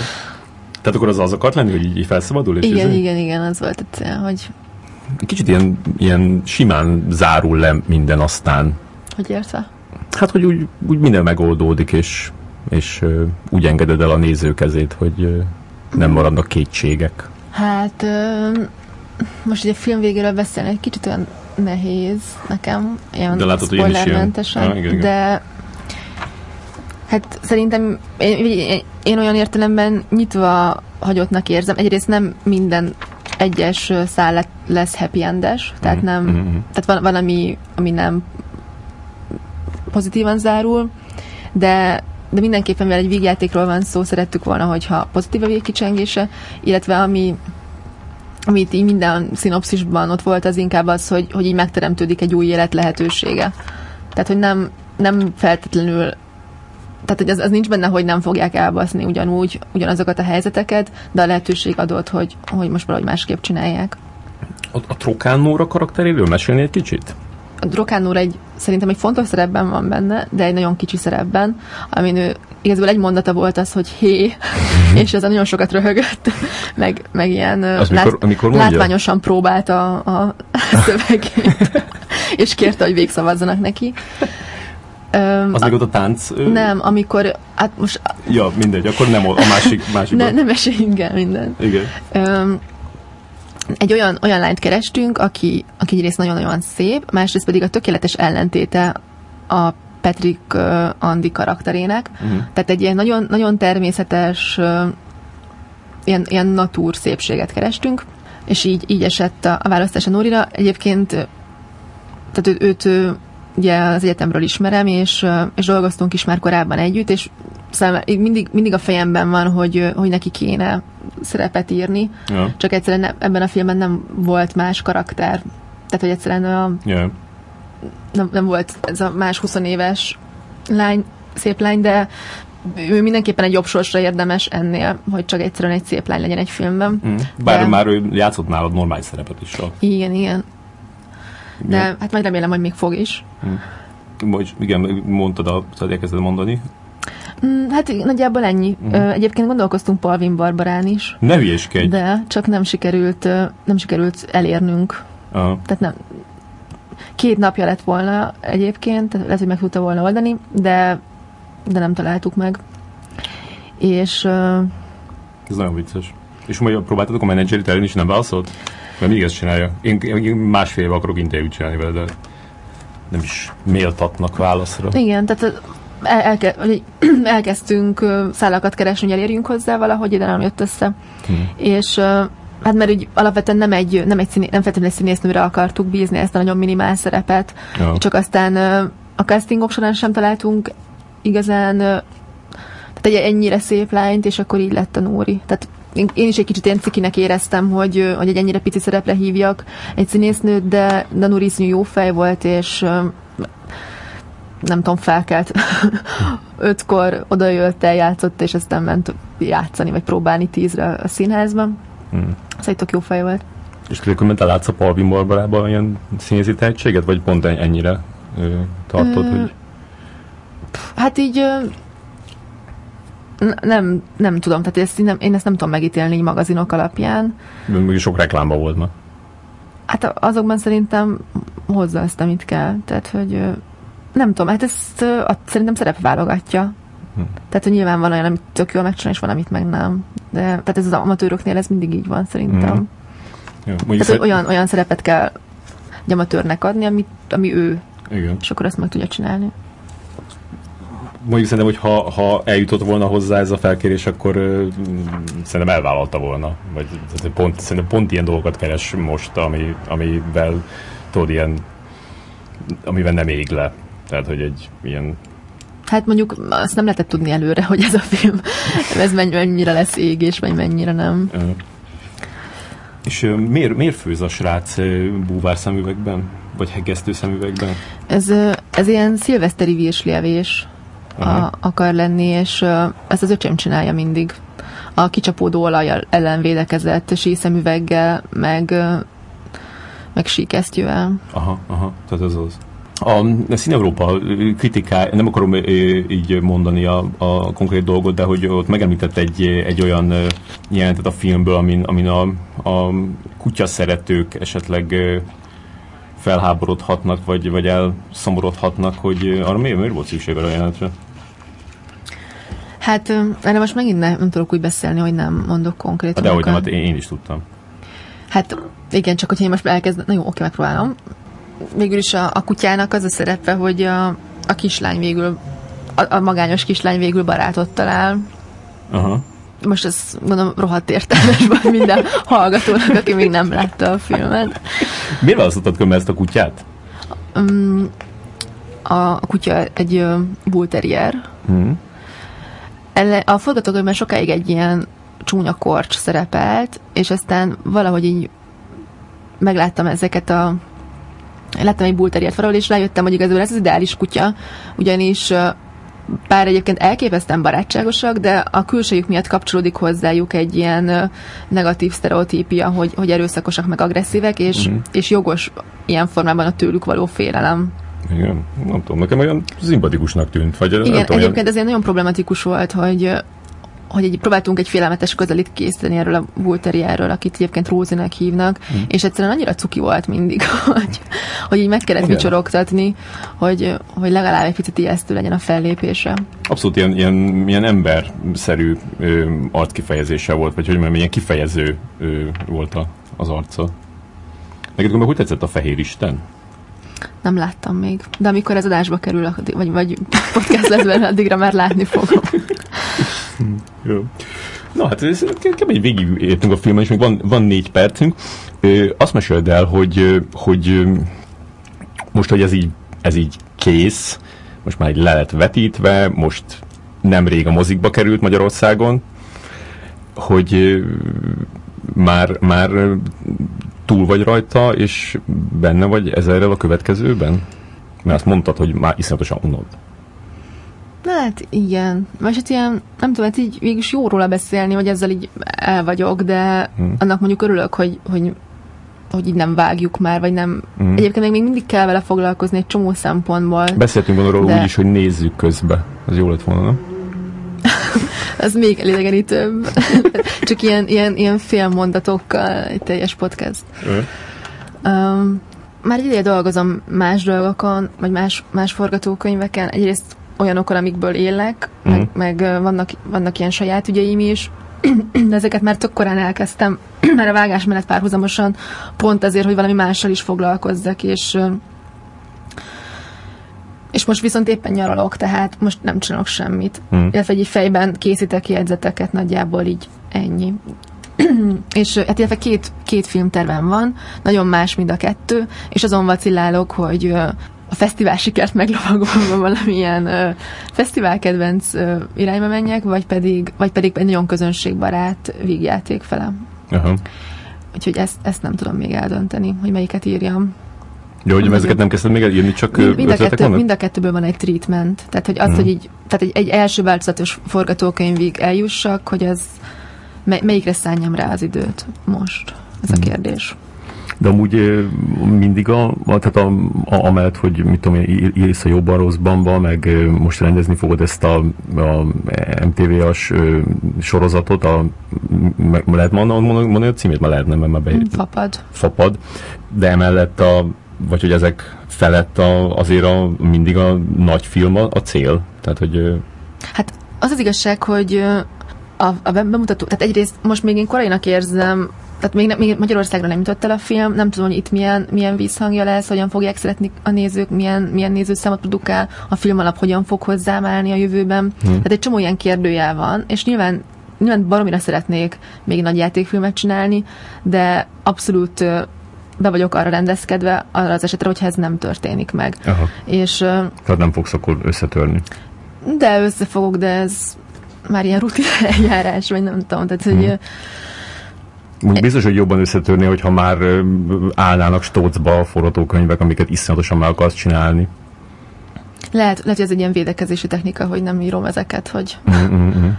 Tehát akkor az az akart lenni, hogy így, felszabadul? És Igen, ez- igen, igen, az volt a cél, hogy Kicsit ilyen, ilyen simán zárul le minden aztán. hogy értve? Hát, hogy úgy, úgy minden megoldódik, és, és ö, úgy engeded el a néző kezét, hogy ö, nem maradnak kétségek. Hát ö, most ugye a film végéről beszélni egy kicsit olyan nehéz nekem, ilyen De látod, hogy én is spoilermentesen, Ah, igen, igen. de hát szerintem én, én, olyan értelemben nyitva hagyottnak érzem. Egyrészt nem minden egyes szál le- lesz happy endes, tehát Mhm, nem, mhm, mhm. tehát van, van ami, ami nem pozitívan zárul, de de mindenképpen, mivel egy vígjátékról van szó, szerettük volna, hogyha pozitív a végkicsengése, illetve ami amit így minden szinopszisban ott volt, az inkább az, hogy, hogy így megteremtődik egy új élet lehetősége. Tehát, hogy nem, nem feltétlenül tehát, hogy az, az nincs benne, hogy nem fogják elbaszni ugyanúgy, ugyanazokat a helyzeteket, de a lehetőség adott, hogy, hogy most valahogy másképp csinálják. A, a Trokán karakteréről mesélni egy kicsit? A Drokán úr egy, szerintem egy fontos szerepben van benne, de egy nagyon kicsi szerepben, amin ő igazából egy mondata volt az, hogy hé, és ez nagyon sokat röhögött, (laughs) meg, meg ilyen Az mikor- amikor mondja? látványosan próbálta a, a (laughs) szövegét, és kérte, hogy végszavazzanak neki. Öm, Az még ott a tánc? ö, nem, amikor, hát most Ja, mindegy, akkor nem a a másik, másik. ne, nem esélyünk el minden. Igen. Öm, egy olyan, olyan lányt kerestünk, aki, aki egyrészt nagyon-nagyon szép, másrészt pedig a tökéletes ellentéte a Patrick uh, Andi karakterének. Mhm. Tehát egy ilyen nagyon, nagyon természetes, uh, ilyen, ilyen natúr szépséget kerestünk, és így, így esett a, a választás a Nórira. Egyébként tehát őt ő, ugye az egyetemről ismerem, és, és dolgoztunk is már korábban együtt, és így mindig, mindig a fejemben van, hogy, hogy neki kéne szerepet írni, Ja. csak egyszerűen ne, ebben a filmben nem volt más karakter. Tehát, hogy egyszerűen a, Ja. nem, nem volt ez a más 20 éves lány, szép lány, de ő mindenképpen egy jobb sorsra érdemes ennél, hogy csak egyszerűen egy szép lány legyen egy filmben. Mm. Bár De... már ő játszott nálad normális szerepet is. A... Igen, igen. De igen. hát majd remélem, hogy még fog is. Mm. Most, igen, mondtad, a, elkezded mondani. Mm, hát nagyjából ennyi. Mm. Egyébként gondolkoztunk Palvin Barbarán is. Ne hülyéskedj. De csak nem sikerült, nem sikerült elérnünk. Aha. Tehát nem, két napja lett volna egyébként, tehát lehet, hogy meg tudta volna oldani, de, de nem találtuk meg. És... Uh, Ez nagyon vicces. És majd próbáltatok a menedzserit elérni, és nem válaszolt? Mert mindig ezt csinálja. Én, én másfél éve akarok interjút csinálni vele, de nem is méltatnak válaszra. Igen, tehát el, elke, (clears throat) elkezdtünk szállakat keresni, hogy elérjünk hozzá valahogy, de nem jött össze. Hmm. És Hát mert úgy alapvetően nem egy, nem egy színé, nem feltétlenül egy színésznőre akartuk bízni ezt a nagyon minimál szerepet, ja. csak aztán a castingok során sem találtunk igazán tehát egy ennyire szép lányt, és akkor így lett a Nóri. Tehát én, én is egy kicsit ilyen cikinek éreztem, hogy, hogy egy ennyire pici szerepre hívjak egy színésznőt, de, Nóri iszonyú jó fej volt, és nem tudom, felkelt ötkor odajött, eljátszott, és aztán ment játszani, vagy próbálni tízre a színházban. Hmm. Ez egy tök jó fej volt. És különben látsz a Palvin Barbarában ilyen színészi tehetséget, vagy pont ennyire ö, tartod, ö, hogy... Hát így nem, nem tudom, tehát ezt nem, én ezt nem tudom megítélni így magazinok alapján. Még sok reklámban volt ma. Hát azokban szerintem hozza ezt, amit kell. Tehát, hogy nem tudom, hát ezt szerintem szerep válogatja. Hm. Tehát, hogy nyilván van olyan, amit tök jól megcsinál, és van, amit meg nem. De, tehát ez az amatőröknél ez mindig így van, szerintem. Mm. Jó, tehát, hogy olyan, olyan szerepet kell egy amatőrnek adni, amit, ami ő. Igen. És akkor ezt meg tudja csinálni. Mondjuk szerintem, hogy ha, ha eljutott volna hozzá ez a felkérés, akkor uh, szerintem elvállalta volna. Vagy pont, szerintem pont ilyen dolgokat keres most, ami, amivel tudod, ilyen amivel nem ég le. Tehát, hogy egy ilyen Hát mondjuk azt nem lehetett tudni előre, hogy ez a film, ez mennyire lesz ég, és mennyire nem. Uh. És uh, miért, miért főz a srác uh, búvár szemüvegben? Vagy hegesztő szemüvegben? Ez, ez ilyen szilveszteri virslélvés uh-huh. akar lenni, és ezt az öcsém csinálja mindig. A kicsapódó olaj ellen védekezett síszemüveggel, meg, meg síkesztyűvel. Aha, aha, tehát ez az. A, a Szín-Európa kritiká, nem akarom így mondani a, a konkrét dolgot, de hogy ott megemlített egy, egy olyan jelentet a filmből, amin, amin a, a kutya szeretők esetleg felháborodhatnak, vagy, vagy elszomorodhatnak, hogy arra miért, miért volt szükség a jelenetre? Hát erre most megint nem, nem tudok úgy beszélni, hogy nem mondok konkrétan. De hogy nem, hát én, én is tudtam. Hát igen, csak hogyha én most elkezdem, na jó, oké, megpróbálom végül is a, a kutyának az a szerepe, hogy a, a kislány végül, a, a magányos kislány végül barátot talál. Aha. Most ez mondom rohadt értelmes vagy minden hallgatónak, aki még nem látta a filmet. Miért választottad kömmel ezt a kutyát? Um, a, a kutya egy uh, bull terrier. Hmm. a forgatókönyvben sokáig egy ilyen csúnya korcs szerepelt, és aztán valahogy így megláttam ezeket a láttam egy bulteriát valahol, és rájöttem, hogy igazából ez az ideális kutya, ugyanis bár egyébként elképesztően barátságosak, de a külsejük miatt kapcsolódik hozzájuk egy ilyen negatív sztereotípia, hogy, hogy erőszakosak, meg agresszívek, és, mm. és jogos ilyen formában a tőlük való félelem. Igen, nem tudom, nekem olyan szimpatikusnak tűnt. Vagy Igen, egyébként olyan... ezért nagyon problematikus volt, hogy hogy egy, próbáltunk egy félelmetes közelít készíteni erről a Bulteriáról, akit egyébként Rózinek hívnak, mm. és egyszerűen annyira cuki volt mindig, (laughs) hogy, hogy így meg kellett micsorogtatni, hogy, hogy legalább egy picit ijesztő legyen a fellépése. Abszolút ilyen, ilyen, ilyen emberszerű ö, arckifejezése volt, vagy hogy mondjam, ilyen kifejező ö, volt a, az arca. Neked gondolom, hogy tetszett a Fehér Isten? Nem láttam még. De amikor ez adásba kerül, vagy, vagy podcast lesz belőle, addigra már látni fogom. (laughs) Jó. Na hát ez kb. egy végig értünk a filmen, és még van, van négy percünk. Ö, azt meséld el, hogy, hogy most, hogy ez így, ez így kész, most már így le lett vetítve, most nemrég a mozikba került Magyarországon, hogy már, már túl vagy rajta, és benne vagy ezerrel a következőben? Mert azt mondtad, hogy már iszonyatosan unod. Hát igen. Vagy hát ilyen, nem tudom, hát így végülis jó róla beszélni, hogy ezzel így el vagyok, de hmm. annak mondjuk örülök, hogy, hogy hogy így nem vágjuk már, vagy nem. Mm. Egyébként még, még mindig kell vele foglalkozni egy csomó szempontból. Beszéltünk volna róla de... úgy is, hogy nézzük közbe. Az jó lett volna, nem? Az még elidegenítőbb. (laughs) Csak ilyen, ilyen, ilyen félmondatokkal egy teljes podcast. Um, már egy ideje dolgozom más dolgokon, vagy más, más forgatókönyveken. Egyrészt olyanokon, amikből élek, mm. meg, meg vannak, vannak ilyen saját ügyeim is, (clears throat) de ezeket már tök korán elkezdtem, (clears throat) mert a vágás mellett párhuzamosan pont azért, hogy valami mással is foglalkozzak, és és most viszont éppen nyaralok, tehát most nem csinálok semmit. Hmm. Illetve egy fejben készítek jegyzeteket, nagyjából így ennyi. (clears throat) és hát illetve két, két filmtervem van, nagyon más mind a kettő, és azon vacillálok, hogy a fesztivál sikert meglovagolva (laughs) valamilyen uh, fesztiválkedvenc uh, irányba menjek, vagy pedig, vagy pedig egy nagyon közönségbarát vígjáték fele. Aha. Úgyhogy ezt, ezt nem tudom még eldönteni, hogy melyiket írjam. Jó, hogy ezeket nem kezdted még elírni, csak mind, mind, a kettő, mind a kettőből van egy treatment. Tehát, hogy az, uh-huh. hogy így, tehát egy, egy első változatos forgatókönyvig eljussak, hogy mely, melyikre szálljam rá az időt most? Ez uh-huh. a kérdés. De amúgy mindig a, tehát a, a, amellett, hogy mit tudom én, írsz a jobban rosszban, meg most rendezni fogod ezt a, a MTV-as sorozatot, a, meg, lehet mondani, mondani a címét? Már lehetne, mert már be... Fapad. Fapad. De emellett a, vagy hogy ezek felett a, azért a, mindig a nagy film a, a cél? Tehát, hogy... Hát az az igazság, hogy a, a bemutató, tehát egyrészt most még én korainak érzem tehát még, még Magyarországra nem jutott el a film, nem tudom, hogy itt milyen, milyen vízhangja lesz, hogyan fogják szeretni a nézők, milyen, milyen nézőszámot produkál, a film alap hogyan fog hozzám állni a jövőben. Hmm. Tehát egy csomó ilyen kérdőjel van, és nyilván nyilván baromira szeretnék még nagy játékfilmet csinálni, de abszolút be vagyok arra rendezkedve, arra az esetre, hogyha ez nem történik meg. Aha. És, Tehát nem fogsz akkor összetörni? De összefogok, de ez már ilyen rutin (laughs) eljárás, vagy nem tudom, tehát hogy hmm úgy biztos, hogy jobban összetörni, hogyha már állnának stócba a forgatókönyvek, amiket iszonyatosan meg akarsz csinálni. Lehet, lehet, hogy ez egy ilyen védekezési technika, hogy nem írom ezeket, hogy mm-hmm.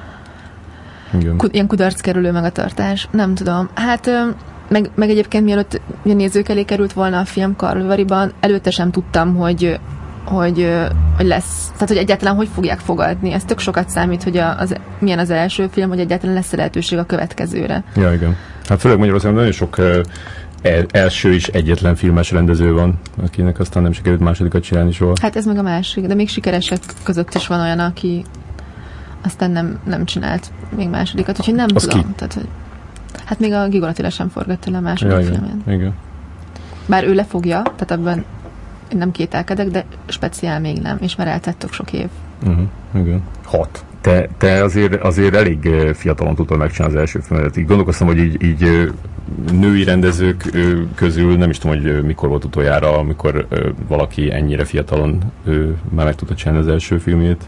Igen. ilyen kudarc kerülő magatartás. Nem tudom. Hát meg, meg egyébként mielőtt a nézők elé került volna a film Karlvariban, előtte sem tudtam, hogy hogy, hogy lesz, tehát hogy egyáltalán hogy fogják fogadni. Ez tök sokat számít, hogy a, az, milyen az első film, hogy egyáltalán lesz lehetőség a következőre. Ja, igen. Hát főleg Magyarországon nagyon sok el, első is egyetlen filmes rendező van, akinek aztán nem sikerült másodikat csinálni soha. Hát ez meg a másik, de még sikeresek között is van olyan, aki aztán nem, nem csinált még másodikat, úgyhogy nem az tudom. Ki? Tehát, hogy, hát még a Gigolatila sem forgatta le a második ja, filmjén. Igen. Bár ő lefogja, tehát abban én nem kételkedek, de speciál még nem, és már eltettök sok év. Uh-huh, igen. Hat. Te, te azért, azért elég fiatalon tudtad megcsinálni az első filmet. Így gondolkoztam, hogy így, így női rendezők közül nem is tudom, hogy mikor volt utoljára, amikor valaki ennyire fiatalon már meg tudta csinálni az első filmjét.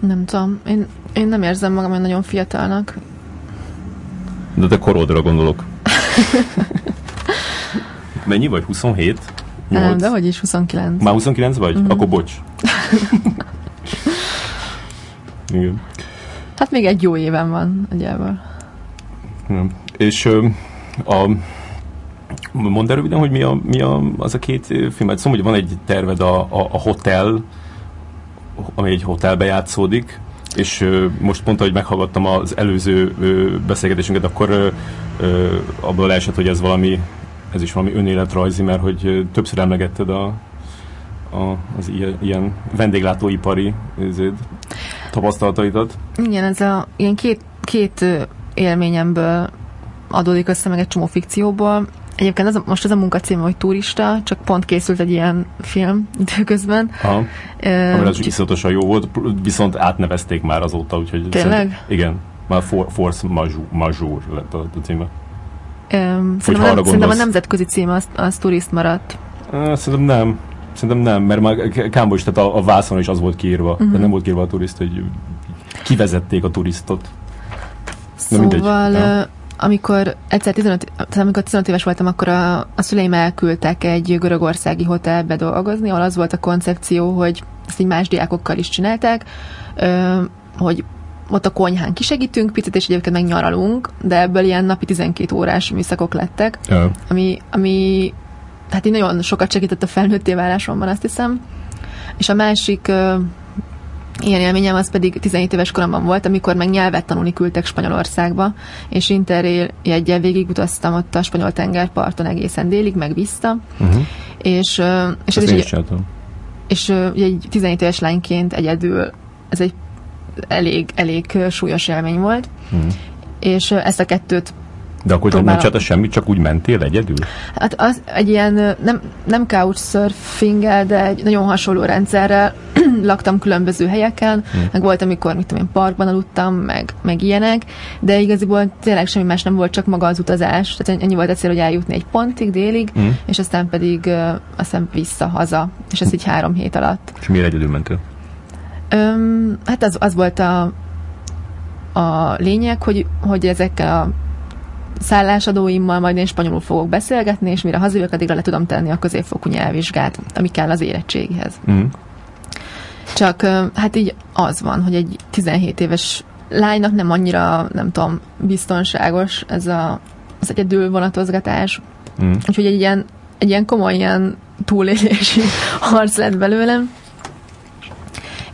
Nem tudom. Én, én nem érzem magam nagyon fiatalnak. De te korodra gondolok. (laughs) Mennyi vagy? 27? 8? Nem, de hogy is 29. Már 29 vagy? Uh-huh. Akkor bocs. (laughs) Igen. Hát még egy jó éven van nagyjából. És a Mondd el röviden, hogy mi, a, mi a, az a két film. Szóval, hogy van egy terved a, a, a hotel, ami egy hotelbe játszódik, és most pont, hogy meghallgattam az előző beszélgetésünket, akkor abból esett, hogy ez valami, ez is valami önéletrajzi, mert hogy többször emlegetted a, a, az ilyen, ilyen vendéglátóipari ezért, tapasztalataidat. Igen, ez a ilyen két, két élményemből adódik össze meg egy csomó fikcióból. Egyébként az a, most az a munkacím, hogy turista, csak pont készült egy ilyen film (laughs) időközben. Aha. Uh, az iszonyatosan jó volt, viszont átnevezték már azóta, úgyhogy... Tényleg? Igen, már For, Force Majour lett a, a címe. Um, szerintem, nem, szerintem a nemzetközi cím az, az turist maradt. Uh, szerintem nem. Szerintem nem, mert már Kámbo is, tehát a, a vászon is az volt kiírva. Uh-huh. Tehát nem volt kiírva a turist, hogy kivezették a turistot. Szóval, ja. Amikor egyszer 15, amikor 15 éves voltam, akkor a, a szüleim elküldtek egy görögországi hotelbe dolgozni, ahol az volt a koncepció, hogy ezt így más diákokkal is csinálták, hogy ott a konyhán kisegítünk picit, és egyébként meg nyaralunk, de ebből ilyen napi 12 órás műszakok lettek, Ja. ami, ami hát így nagyon sokat segített a felnőtté válásomban, azt hiszem. És a másik ilyen élményem az pedig 17 éves koromban volt, amikor meg nyelvet tanulni küldtek Spanyolországba, és interrail jeggyel végigutaztam ott a spanyol tengerparton egészen délig, meg vissza, Uh-huh. és, és ez is egy, és egy 17 éves lányként egyedül ez egy elég, elég súlyos élmény volt, Mhm. és ezt a kettőt De akkor nem Próbálom. csináltad semmit, csak úgy mentél egyedül? Hát az egy ilyen, nem, nem couchsurfinggel, de egy nagyon hasonló rendszerrel (clears throat) laktam különböző helyeken, Hm. meg volt, amikor, mit tudom én, parkban aludtam, meg, meg ilyenek, de igaziból tényleg semmi más nem volt, csak maga az utazás. Tehát ennyi volt a cél, hogy eljutni egy pontig, délig, Mm. és aztán pedig aztán vissza haza, és ez így három hét alatt. És miért egyedül mentél? Öm, hát az, az volt a, a lényeg, hogy, hogy ezekkel a szállásadóimmal majd én spanyolul fogok beszélgetni, és mire hazajövök, addigra le tudom tenni a középfokú nyelvvizsgát, ami kell az érettséghez. Mm. Csak hát így az van, hogy egy 17 éves lánynak nem annyira, nem tudom, biztonságos ez a, az egyedül vonatozgatás. Mm. Úgyhogy egy ilyen, egy ilyen komoly ilyen túlélési (laughs) harc lett belőlem.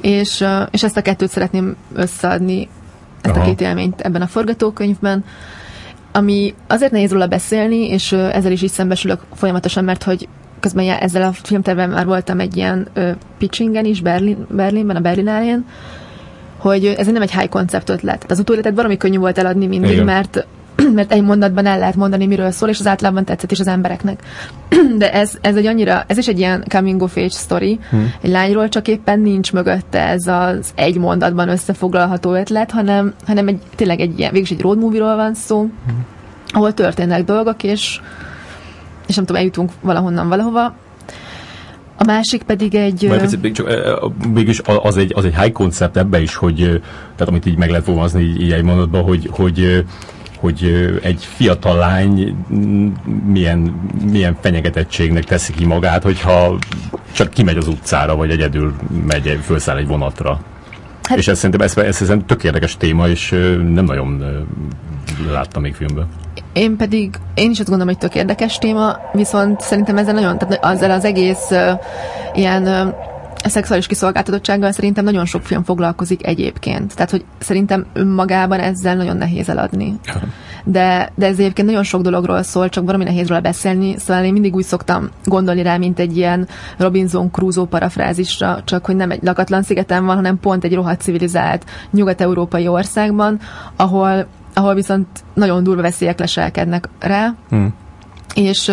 És, és ezt a kettőt szeretném összeadni, ezt Aha. a két élményt ebben a forgatókönyvben, ami azért nehéz róla beszélni, és ezzel is is szembesülök folyamatosan, mert hogy közben já- ezzel a filmterben már voltam egy ilyen ö, pitchingen is Berlin, Berlinben, a Berlinálén, hogy ez nem egy high concept ötlet. Tehát Az utóéletet baromi könnyű volt eladni mindig, Igen. mert (clears throat) mert egy mondatban el lehet mondani, miről szól, és az általában tetszett is az embereknek. (clears throat) De ez, ez egy annyira, ez is egy ilyen coming of age story, Hmm. egy lányról, csak éppen nincs mögötte ez az egy mondatban összefoglalható ötlet, hanem, hanem egy, tényleg egy ilyen, végülis egy road movie-ról van szó, ahol történnek dolgok, és, és nem tudom, eljutunk valahonnan valahova. A másik pedig egy... Majd picit, még csak, mégis az egy, az egy high concept ebbe is, hogy, tehát amit így meg lehet fogalmazni így, így egy mondatban, hogy, hogy, hogy egy fiatal lány mm, milyen, milyen fenyegetettségnek teszi ki magát, hogyha csak kimegy az utcára, vagy egyedül megy, egy- felszáll egy vonatra. Hát- és ez szerintem, ez, ez szerintem tök érdekes téma, és nem nagyon láttam még filmben. Én pedig, én is azt gondolom, hogy tök érdekes téma, viszont szerintem ezzel nagyon, tehát azzal az egész uh, ilyen uh, szexuális kiszolgáltatottsággal szerintem nagyon sok film foglalkozik egyébként. Tehát, hogy szerintem önmagában ezzel nagyon nehéz eladni. De, de ez egyébként nagyon sok dologról szól, csak valami nehéz róla beszélni, szóval én mindig úgy szoktam gondolni rá, mint egy ilyen Robinson Crusoe parafrázisra, csak hogy nem egy lakatlan szigeten van, hanem pont egy rohadt civilizált nyugat-európai országban, ahol, ahol viszont nagyon durva veszélyek leselkednek rá, Hm. és,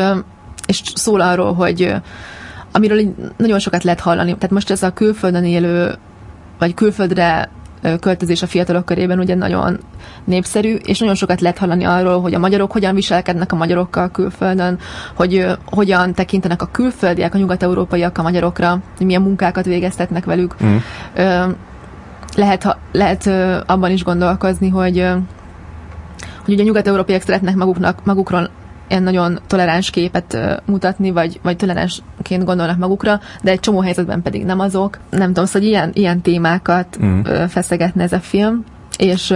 és szól arról, hogy amiről így nagyon sokat lehet hallani. Tehát most ez a külföldön élő, vagy külföldre költözés a fiatalok körében ugye nagyon népszerű, és nagyon sokat lehet hallani arról, hogy a magyarok hogyan viselkednek a magyarokkal külföldön, hogy hogyan tekintenek a külföldiek, a nyugat-európaiak a magyarokra, hogy milyen munkákat végeztetnek velük. Mm. Lehet, lehet abban is gondolkozni, hogy, hogy ugye nyugat-európaiak szeretnek maguknak, magukról ilyen nagyon toleráns képet mutatni, vagy, vagy toleránsként gondolnak magukra, de egy csomó helyzetben pedig nem azok. Nem tudom, szóval ilyen, ilyen témákat Mm. feszegetne ez a film, és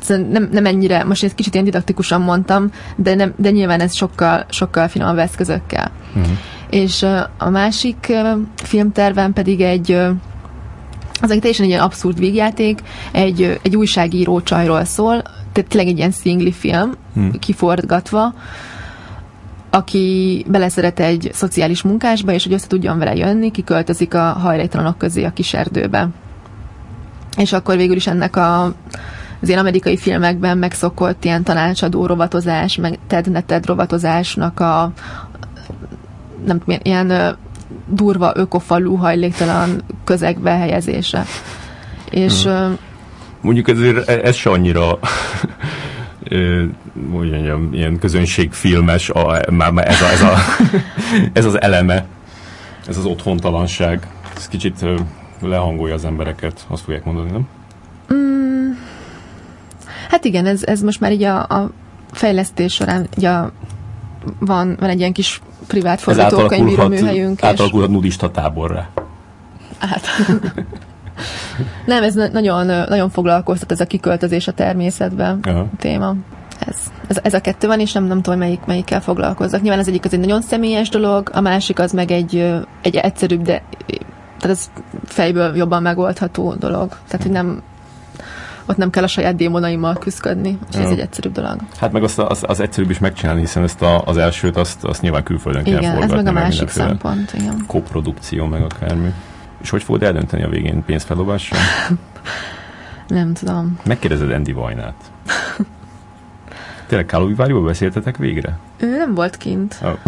szóval nem, nem ennyire, most egy kicsit ilyen didaktikusan mondtam, de, nem, de nyilván ez sokkal, sokkal finomabb eszközökkel. Mhm. És a másik filmtervem pedig egy az egy teljesen egy ilyen abszurd végjáték, egy, egy újságíró csajról szól, tehát tényleg egy ilyen szingli film, Hmm. kiforgatva, aki beleszeret egy szociális munkásba, és hogy össze tudjon vele jönni, kiköltözik a hajléktalanok közé a kis erdőbe. És akkor végül is ennek a, az ilyen amerikai filmekben megszokott ilyen tanácsadó rovatozás, meg Ted Neted rovatozásnak a nem tudom, ilyen, durva ökofalú hajléktalan közegbe helyezése. És Mhm. Mm. Mondjuk ezért ez se annyira (laughs) hogy mondjam, ilyen közönségfilmes, a, már, már ez, a, ez, a, (laughs) ez az eleme, ez az otthontalanság. Ez kicsit lehangolja az embereket, azt fogják mondani, nem? Hát igen, ez, ez most már így a, a fejlesztés során így a, van, van egy ilyen kis privát Ez forgatókönyvíró átalakulhat, műhelyünk. És, nudista táborra. Hát. (laughs) Nem, ez nagyon, nagyon foglalkoztat ez a kiköltözés a természetben Aha. téma. Ez, ez, ez, a kettő van, és nem, nem tudom, melyik, melyikkel foglalkozzak. Nyilván az egyik az egy nagyon személyes dolog, a másik az meg egy, egy egyszerűbb, de tehát ez fejből jobban megoldható dolog. Tehát, hogy nem, ott nem kell a saját démonaimmal küzdködni, és ez egy egyszerűbb dolog. Hát meg azt az, az egyszerűbb is megcsinálni, hiszen ezt a, az elsőt azt, azt nyilván külföldön igen, kell forgatni. ez meg a másik szempont, igen. Koprodukció, meg akármi. És hogy fogod eldönteni a végén pénzfeldobással? (laughs) nem tudom. Megkérdezed Andy Vajnát. Tényleg Káloviváriból beszéltetek végre? Ő nem volt kint. Oh.